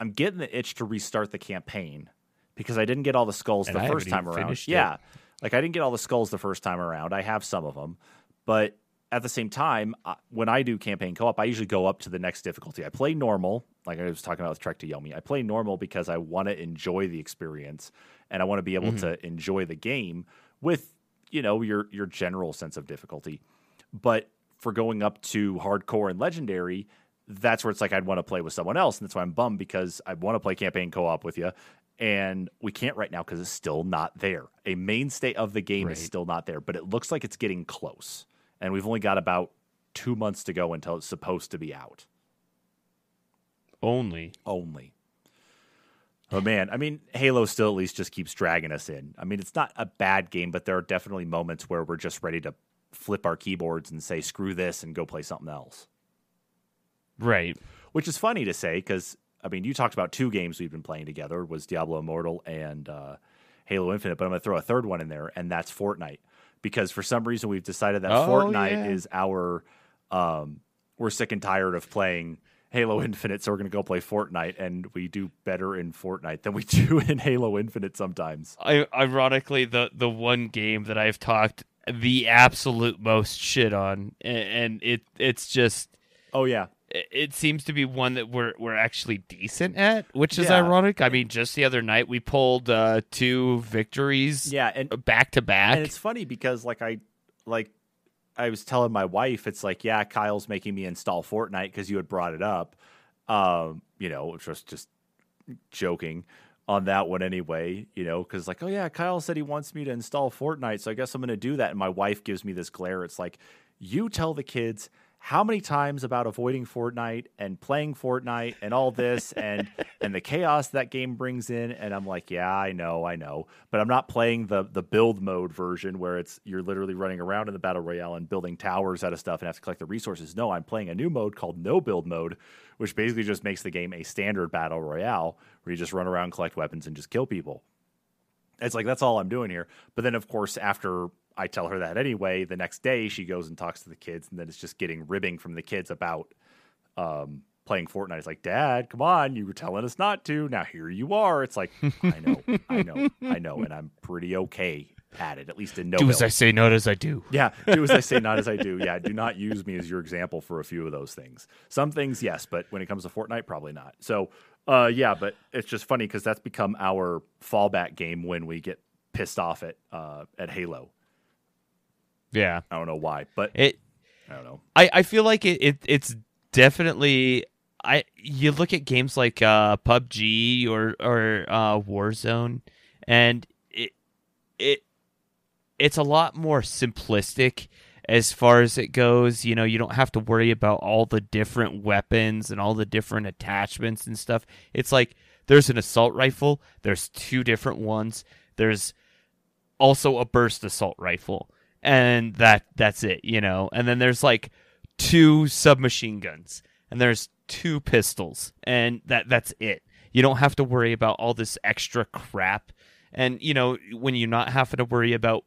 I'm getting the itch to restart the campaign because I didn't get all the skulls and the I first time around. Yeah, like I didn't get all the skulls the first time around. I have some of them, but at the same time, when I do campaign co-op, I usually go up to the next difficulty. I play normal, like I was talking about with Trek to Yomi. I play normal because I want to enjoy the experience and I want to be able mm-hmm. to enjoy the game with you know your your general sense of difficulty. But for going up to hardcore and legendary, that's where it's like I'd want to play with someone else. And that's why I'm bummed because I want to play campaign co op with you. And we can't right now because it's still not there. A mainstay of the game right. is still not there, but it looks like it's getting close. And we've only got about two months to go until it's supposed to be out. Only. Only. Oh man, I mean, Halo still at least just keeps dragging us in. I mean, it's not a bad game, but there are definitely moments where we're just ready to flip our keyboards and say screw this and go play something else. Right. Which is funny to say because I mean you talked about two games we've been playing together was Diablo Immortal and uh, Halo Infinite, but I'm going to throw a third one in there and that's Fortnite because for some reason we've decided that oh, Fortnite yeah. is our um, we're sick and tired of playing Halo Infinite, so we're going to go play Fortnite, and we do better in Fortnite than we do in Halo Infinite sometimes. I, ironically, the the one game that I've talked the absolute most shit on, and it it's just oh yeah, it seems to be one that we're we're actually decent at, which is yeah. ironic. I mean, just the other night we pulled uh, two victories, yeah, and back to back. And it's funny because like I like I was telling my wife, it's like yeah, Kyle's making me install Fortnite because you had brought it up, um, you know, which was just joking on that one anyway, you know, because like, oh yeah, Kyle said he wants me to install Fortnite, so I guess I'm going to do that. And my wife gives me this glare. It's like, you tell the kids how many times about avoiding Fortnite and playing Fortnite and all this and and the chaos that game brings in and I'm like, yeah, I know, I know, but I'm not playing the the build mode version where it's you're literally running around in the battle royale and building towers out of stuff and have to collect the resources. No, I'm playing a new mode called no build mode, which basically just makes the game a standard battle royale where you just run around, collect weapons and just kill people. It's like that's all I'm doing here. But then of course after I tell her that anyway. The next day, she goes and talks to the kids, and then it's just getting ribbing from the kids about um, playing Fortnite. It's like, Dad, come on, you were telling us not to. Now here you are. It's like, I know, I know, I know, and I'm pretty okay at it, at least in no. Do as I say, not as I do. Yeah, do as I say, not as I do. Yeah, do not use me as your example for a few of those things. Some things, yes, but when it comes to Fortnite, probably not. So, uh, yeah, but it's just funny because that's become our fallback game when we get pissed off at uh, at Halo. Yeah, I don't know why, but it. I don't know. I, I feel like it, it it's definitely I you look at games like uh, PUBG or or uh, Warzone, and it it it's a lot more simplistic as far as it goes. You know, you don't have to worry about all the different weapons and all the different attachments and stuff. It's like there's an assault rifle, there's two different ones. There's also a burst assault rifle. And that that's it, you know. And then there's like two submachine guns and there's two pistols and that that's it. You don't have to worry about all this extra crap. And you know, when you're not having to worry about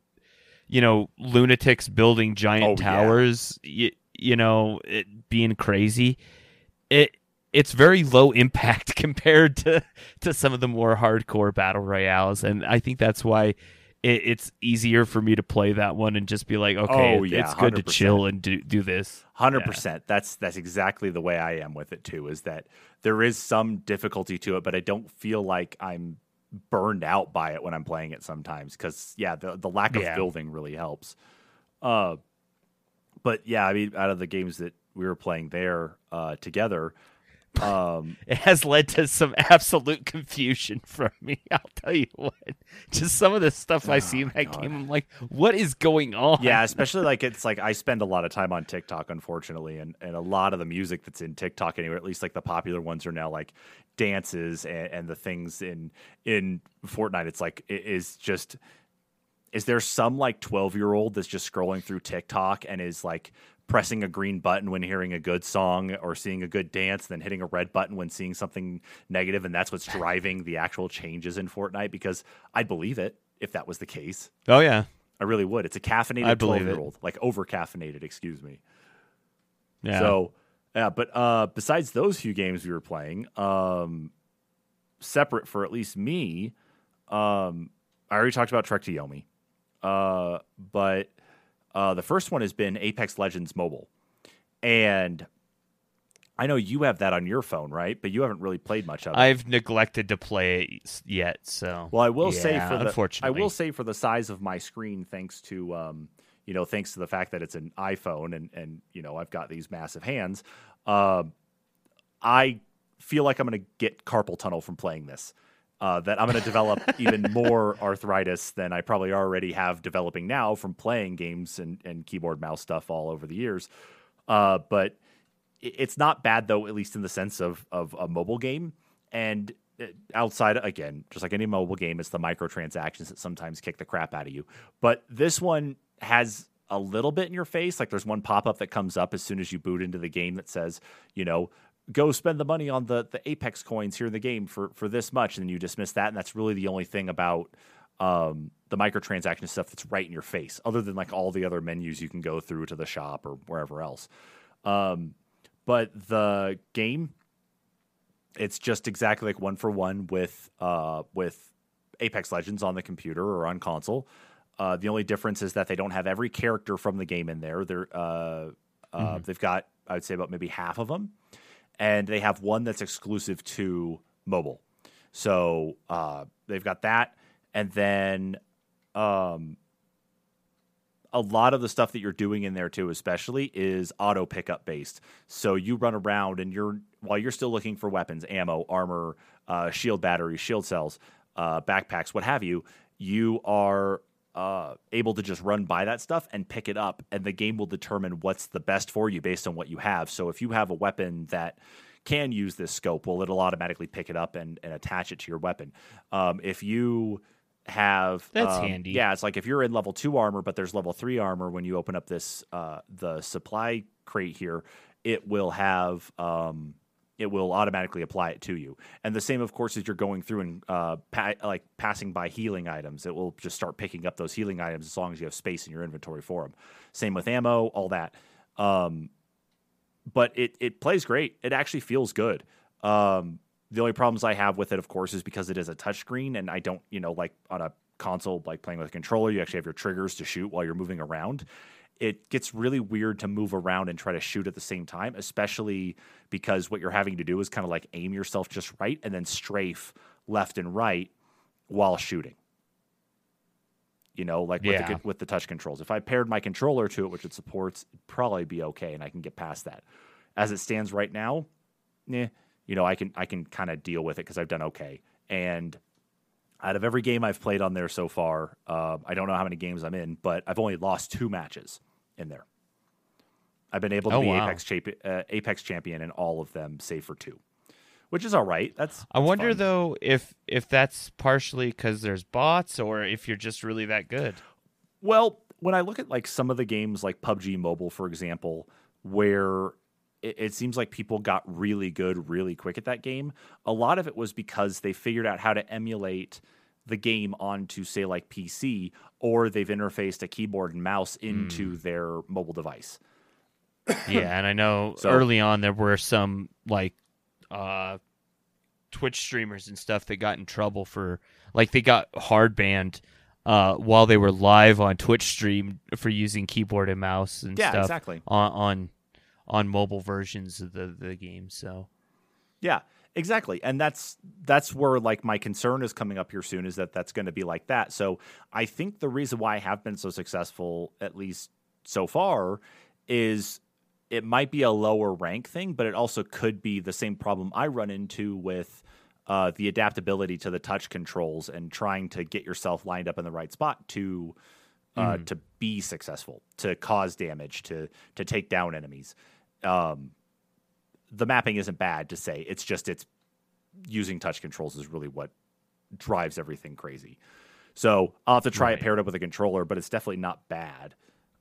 you know lunatics building giant Oh, yeah. towers you, you know it being crazy it it's very low impact compared to to some of the more hardcore battle royales and i think that's why it, it's easier for me to play that one and just be like okay Oh, yeah, it's good to 100%. chill and do do this Hundred percent. That's that's exactly the way I am with it too. Is that there is some difficulty to it, but I don't feel like I'm burned out by it when I'm playing it sometimes. Because yeah, the the lack of Yeah. building really helps. Uh, but yeah, I mean, out of the games that we were playing there uh, together, um, it has led to some absolute confusion from me i'll tell you what just some of the stuff i see in Oh, that God. game i'm like what is going on yeah, especially like it's like I spend a lot of time on TikTok, unfortunately, and and a lot of the music that's in TikTok anyway, at least like the popular ones are now like dances and, and the things in in Fortnite. It's like it is just. Is there some like twelve year old that's just scrolling through TikTok and is like pressing a green button when hearing a good song or seeing a good dance, then hitting a red button when seeing something negative, and that's what's driving the actual changes in Fortnite? Because I'd believe it if that was the case. oh yeah I really would. It's a caffeinated 12 year old, like over caffeinated, excuse me. yeah So, yeah, but uh, besides those few games we were playing, um, separate for at least me, um, I already talked about Trek to Yomi. Uh, but uh, the first one has been Apex Legends Mobile. And I know you have that on your phone, right? But you haven't really played much of it. I've neglected to play it yet, so Well, I will say for the I will say for the size of my screen, thanks to um, you know, thanks to the fact that it's an iPhone and and you know I've got these massive hands, uh, I feel like I'm going to get carpal tunnel from playing this. Uh, that I'm going to develop even more arthritis than I probably already have developing now from playing games and, and keyboard mouse stuff all over the years. Uh, but it's not bad though, at least in the sense of of a mobile game. And uh, outside, again, just like any mobile game, it's the microtransactions that sometimes kick the crap out of you. But this one has a little bit in your face. Like there's one pop up that comes up as soon as you boot into the game that says, you know, go spend the money on the the Apex coins here in the game for for this much, and then you dismiss that, and that's really the only thing about um, the microtransaction stuff that's right in your face, other than like all the other menus you can go through to the shop or wherever else. Um, but the game, it's just exactly like one for one with uh, with Apex Legends on the computer or on console. Uh, the only difference is that they don't have every character from the game in there. They're uh, uh, they've got I would say about maybe half of them, and they have one that's exclusive to mobile. So uh, they've got that, and then um, a lot of the stuff that you're doing in there too, especially, is auto pickup based. So you run around and you're while you're still looking for weapons, ammo, armor, uh, shield batteries, shield cells, uh, backpacks, what have you. You are uh, able to just run by that stuff and pick it up, and the game will determine what's the best for you based on what you have. So if you have a weapon that can use this scope, well, it'll automatically pick it up and, and attach it to your weapon. Um, if you have That's um, handy. Yeah, it's like if you're in level two armor, but there's level three armor when you open up this uh, the supply crate here, it will have um, it will automatically apply it to you. And the same, of course, as you're going through and uh, pa- like passing by healing items, it will just start picking up those healing items as long as you have space in your inventory for them. Same with ammo, all that. Um, but it it plays great. It actually feels good. Um, the only problems I have with it, of course, is because it is a touchscreen, and I don't, you know, like on a console, like playing with a controller, you actually have your triggers to shoot while you're moving around. It gets really weird to move around and try to shoot at the same time, especially because what you're having to do is kind of like aim yourself just right and then strafe left and right while shooting. You know, like with, Yeah. the, with the touch controls. If I paired my controller to it, which it supports, it'd probably be okay, and I can get past that. As it stands right now, nah, you know, I can I can kind of deal with it because I've done okay. And out of every game I've played on there so far, uh, I don't know how many games I'm in, but I've only lost two matches in there. I've been able to Oh, be wow. Apex champion, uh, Apex champion in all of them, save for two, which is all right. That's I wonder fun. though if if that's partially because there's bots or if you're just really that good. Well, when I look at like some of the games like PUBG Mobile, for example, where it, it seems like people got really good really quick at that game, a lot of it was because they figured out how to emulate the game onto, say, like PC, or they've interfaced a keyboard and mouse into their mobile device. yeah, and I know So- early on there were some like uh Twitch streamers and stuff that got in trouble for like they got hard banned uh while they were live on Twitch stream for using keyboard and mouse and Yeah, stuff exactly. on on on mobile versions of the the game. So Yeah, exactly. And that's that's where like my concern is coming up here soon is that that's going to be like that. So I think the reason why I have been so successful at least so far is it might be a lower rank thing, but it also could be the same problem I run into with uh, the adaptability to the touch controls and trying to get yourself lined up in the right spot to uh, to be successful, to cause damage, to to take down enemies. Um, the mapping isn't bad to say. It's just it's using touch controls is really what drives everything crazy. So I'll have to try it paired up with a controller, but it's definitely not bad.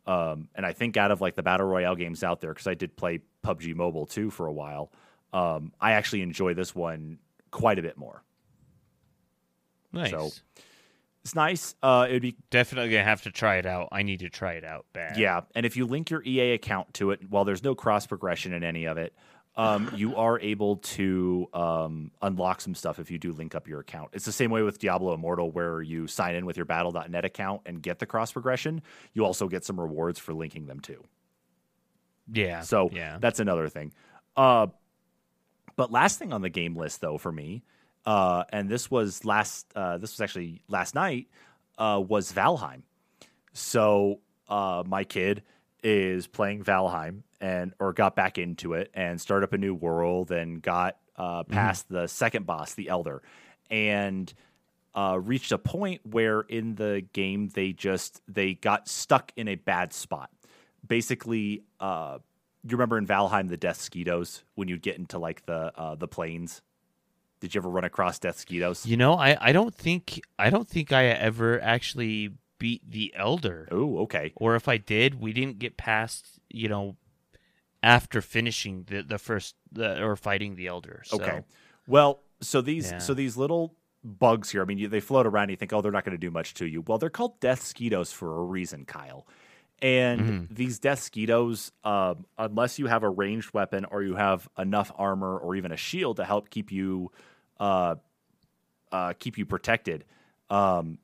Um, and I think out of like the battle royale games out there, because I did play PUBG Mobile too for a while, um, I actually enjoy this one quite a bit more. nice. So, It's nice. Uh, it'd be Definitely gonna have to try it out. I need to try it out bad. Yeah, and if you link your EA account to it, while there's no cross progression in any of it, um, you are able to um, unlock some stuff if you do link up your account. It's the same way with Diablo Immortal, where you sign in with your Battle.net account and get the cross progression. You also get some rewards for linking them too. Yeah. So yeah. that's another thing. Uh, but last thing on the game list, though, for me, uh, and this was last. Uh, this was actually last night. Uh, was Valheim. So uh, my kid is playing Valheim and or got back into it and started up a new world and got uh, past the second boss, the Elder, and uh, reached a point where in the game they just they got stuck in a bad spot. Basically, uh, you remember in Valheim the Death Skeetos when you'd get into like the uh, the plains. Did you ever run across Death Skeetos? You know, I, I don't think I don't think I ever actually beat the elder. Oh, okay. Or if I did, we didn't get past, you know, after finishing the the first the, or fighting the elder. So. Okay. Well, so these Yeah. so these little bugs here. I mean, you, they float around. And you think, oh, they're not going to do much to you. Well, they're called death skeetos for a reason, Kyle. And Mm-hmm. these death skeetos, um, unless you have a ranged weapon or you have enough armor or even a shield to help keep you uh, uh, keep you protected, um,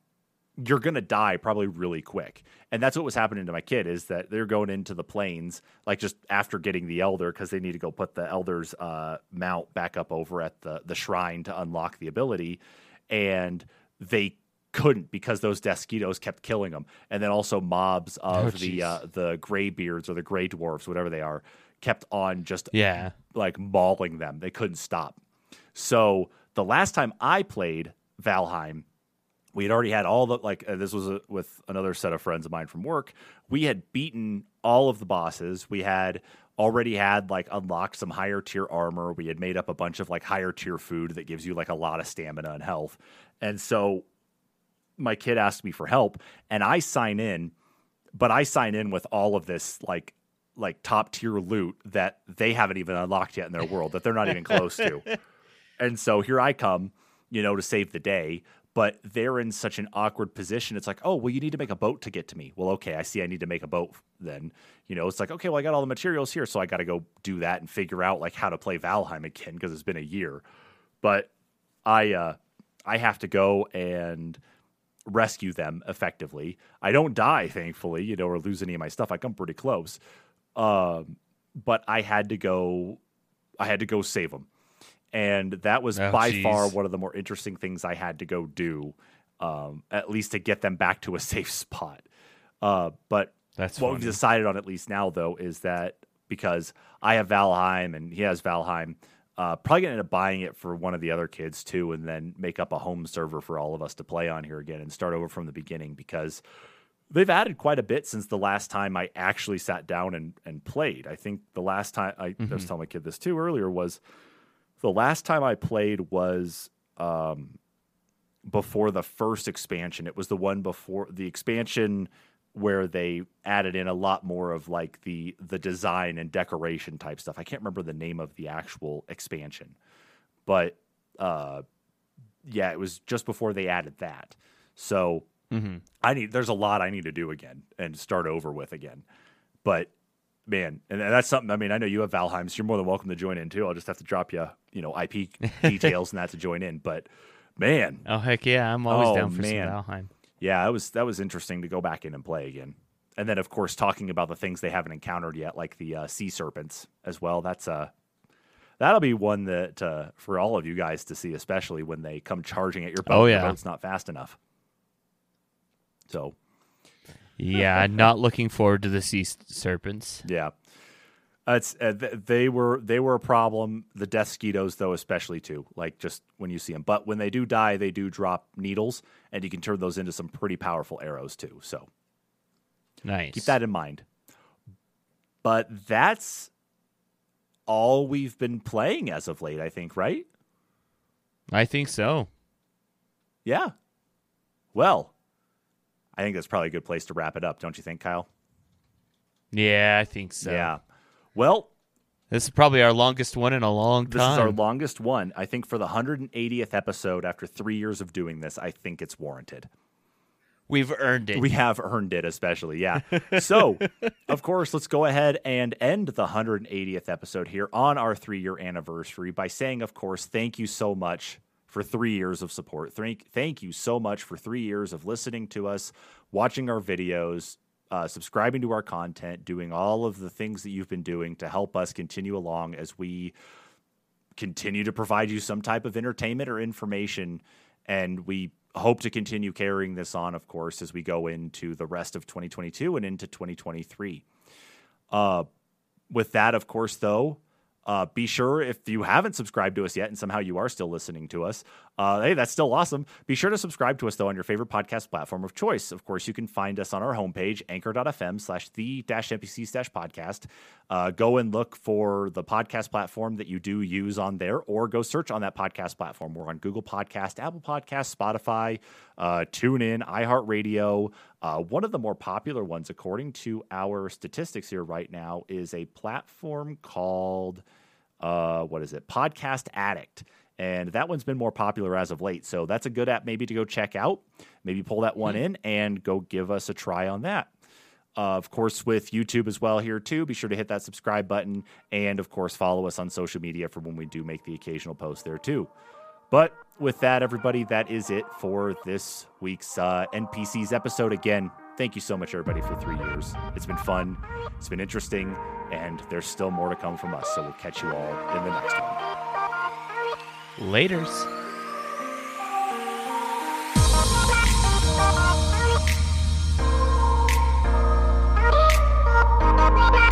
you're gonna die probably really quick. And that's what was happening to my kid is that they're going into the plains like just after getting the elder because they need to go put the elder's uh, mount back up over at the the shrine to unlock the ability, and they couldn't because those Deathsquitos kept killing them, and then also mobs of Oh, the uh, the gray beards or the gray dwarfs, whatever they are, kept on just Yeah. like mauling them. They couldn't stop. So the last time I played Valheim, we had already had all the like uh, this was a, with another set of friends of mine from work. We had beaten all of the bosses. We had already had like unlocked some higher tier armor. We had made up a bunch of like higher tier food that gives you like a lot of stamina and health. And so my kid asked me for help and I sign in, but I sign in with all of this like like top tier loot that they haven't even unlocked yet in their world that they're not even close to. And so here I come, you know, to save the day. But they're in such an awkward position. It's like, oh, well, you need to make a boat to get to me. Well, okay, I see. I need to make a boat. Then, you know, it's like, okay, well, I got all the materials here, so I got to go do that and figure out like how to play Valheim again because it's been a year. But I, uh, I have to go and rescue them effectively. I don't die, thankfully, you know, or lose any of my stuff. I come pretty close. Um, but I had to go. I had to go save them and that was Oh, by geez. far one of the more interesting things I had to go do, um, at least to get them back to a safe spot. Uh, but That's what funny. we've decided on at least now, though, is that because I have Valheim and he has Valheim, uh, probably gonna end up buying it for one of the other kids too, and then make up a home server for all of us to play on here again and start over from the beginning because they've added quite a bit since the last time I actually sat down and, and played. I think the last time I, I was telling my kid this too earlier was the last time I played was um, before the first expansion. It was the one before the expansion where they added in a lot more of like the the design and decoration type stuff. I can't remember the name of the actual expansion, but uh, yeah, it was just before they added that. So Mhm. I need there's a lot I need to do again and start over with again. But man, and that's something. I mean, I know you have Valheim, so you're more than welcome to join in too. I'll just have to drop you, you know, IP details and that to join in. But man, Oh heck yeah, I'm always Oh, down for man. some Valheim. yeah, that was that was interesting to go back in and play again. And then, of course, talking about the things they haven't encountered yet, like the uh, sea serpents as well. That's uh, that'll be one that uh, for all of you guys to see, especially when they come charging at your boat. Oh, your yeah. boat's not fast enough. So Yeah, not looking forward to the sea serpents. Yeah. Uh, It's uh, they were they were a problem. The death skeetos though, especially too. Like just when you see them, but when they do die, they do drop needles, and you can turn those into some pretty powerful arrows too. So Nice. keep that in mind. But that's all we've been playing as of late. I think, right? I think so. Yeah. Well, I think that's probably a good place to wrap it up, don't you think, Kyle? Yeah, I think so. Yeah. Well, This is probably our longest one in a long This is our longest one. I think for the 180th episode, after three years of doing this, I think it's warranted. We've earned it. We have earned it, especially. Yeah. so, of course, let's go ahead and end the 180th episode here on our three year anniversary by saying, of course, thank you so much for three years of support. Thank, thank you so much for three years of listening to us, watching our videos, uh, subscribing to our content, doing all of the things that you've been doing to help us continue along as we continue to provide you some type of entertainment or information. And we hope to continue carrying this on, of course, as we go into the rest of 2022 and into 2023. Uh, with that, of course, though, uh, be sure if you haven't subscribed to us yet and somehow you are still listening to us, uh, hey, that's still awesome. Be sure to subscribe to us, though, on your favorite podcast platform of choice. Of course, you can find us on our homepage, anchor.fm slash the dash NPC dash podcast. Uh, go and look for the podcast platform that you do use on there, or go search on that podcast platform. We're on Google Podcast, Apple Podcast, Spotify, uh, TuneIn, iHeartRadio. Uh, one of the more popular ones, according to our statistics here right now, is a platform called uh, what is it? Podcast Addict. And that one's been more popular as of late. So that's a good app maybe to go check out. Maybe pull that one in and go give us a try on that. Uh, of course, with YouTube as well here too. Be sure to hit that subscribe button and, of course, follow us on social media for when we do make the occasional post there too. But with that, everybody, that is it for this week's uh, NPCs episode. Again, thank you so much, everybody, for three years. It's been fun, it's been interesting, and there's still more to come from us. So we'll catch you all in the next one. Laters. Bye.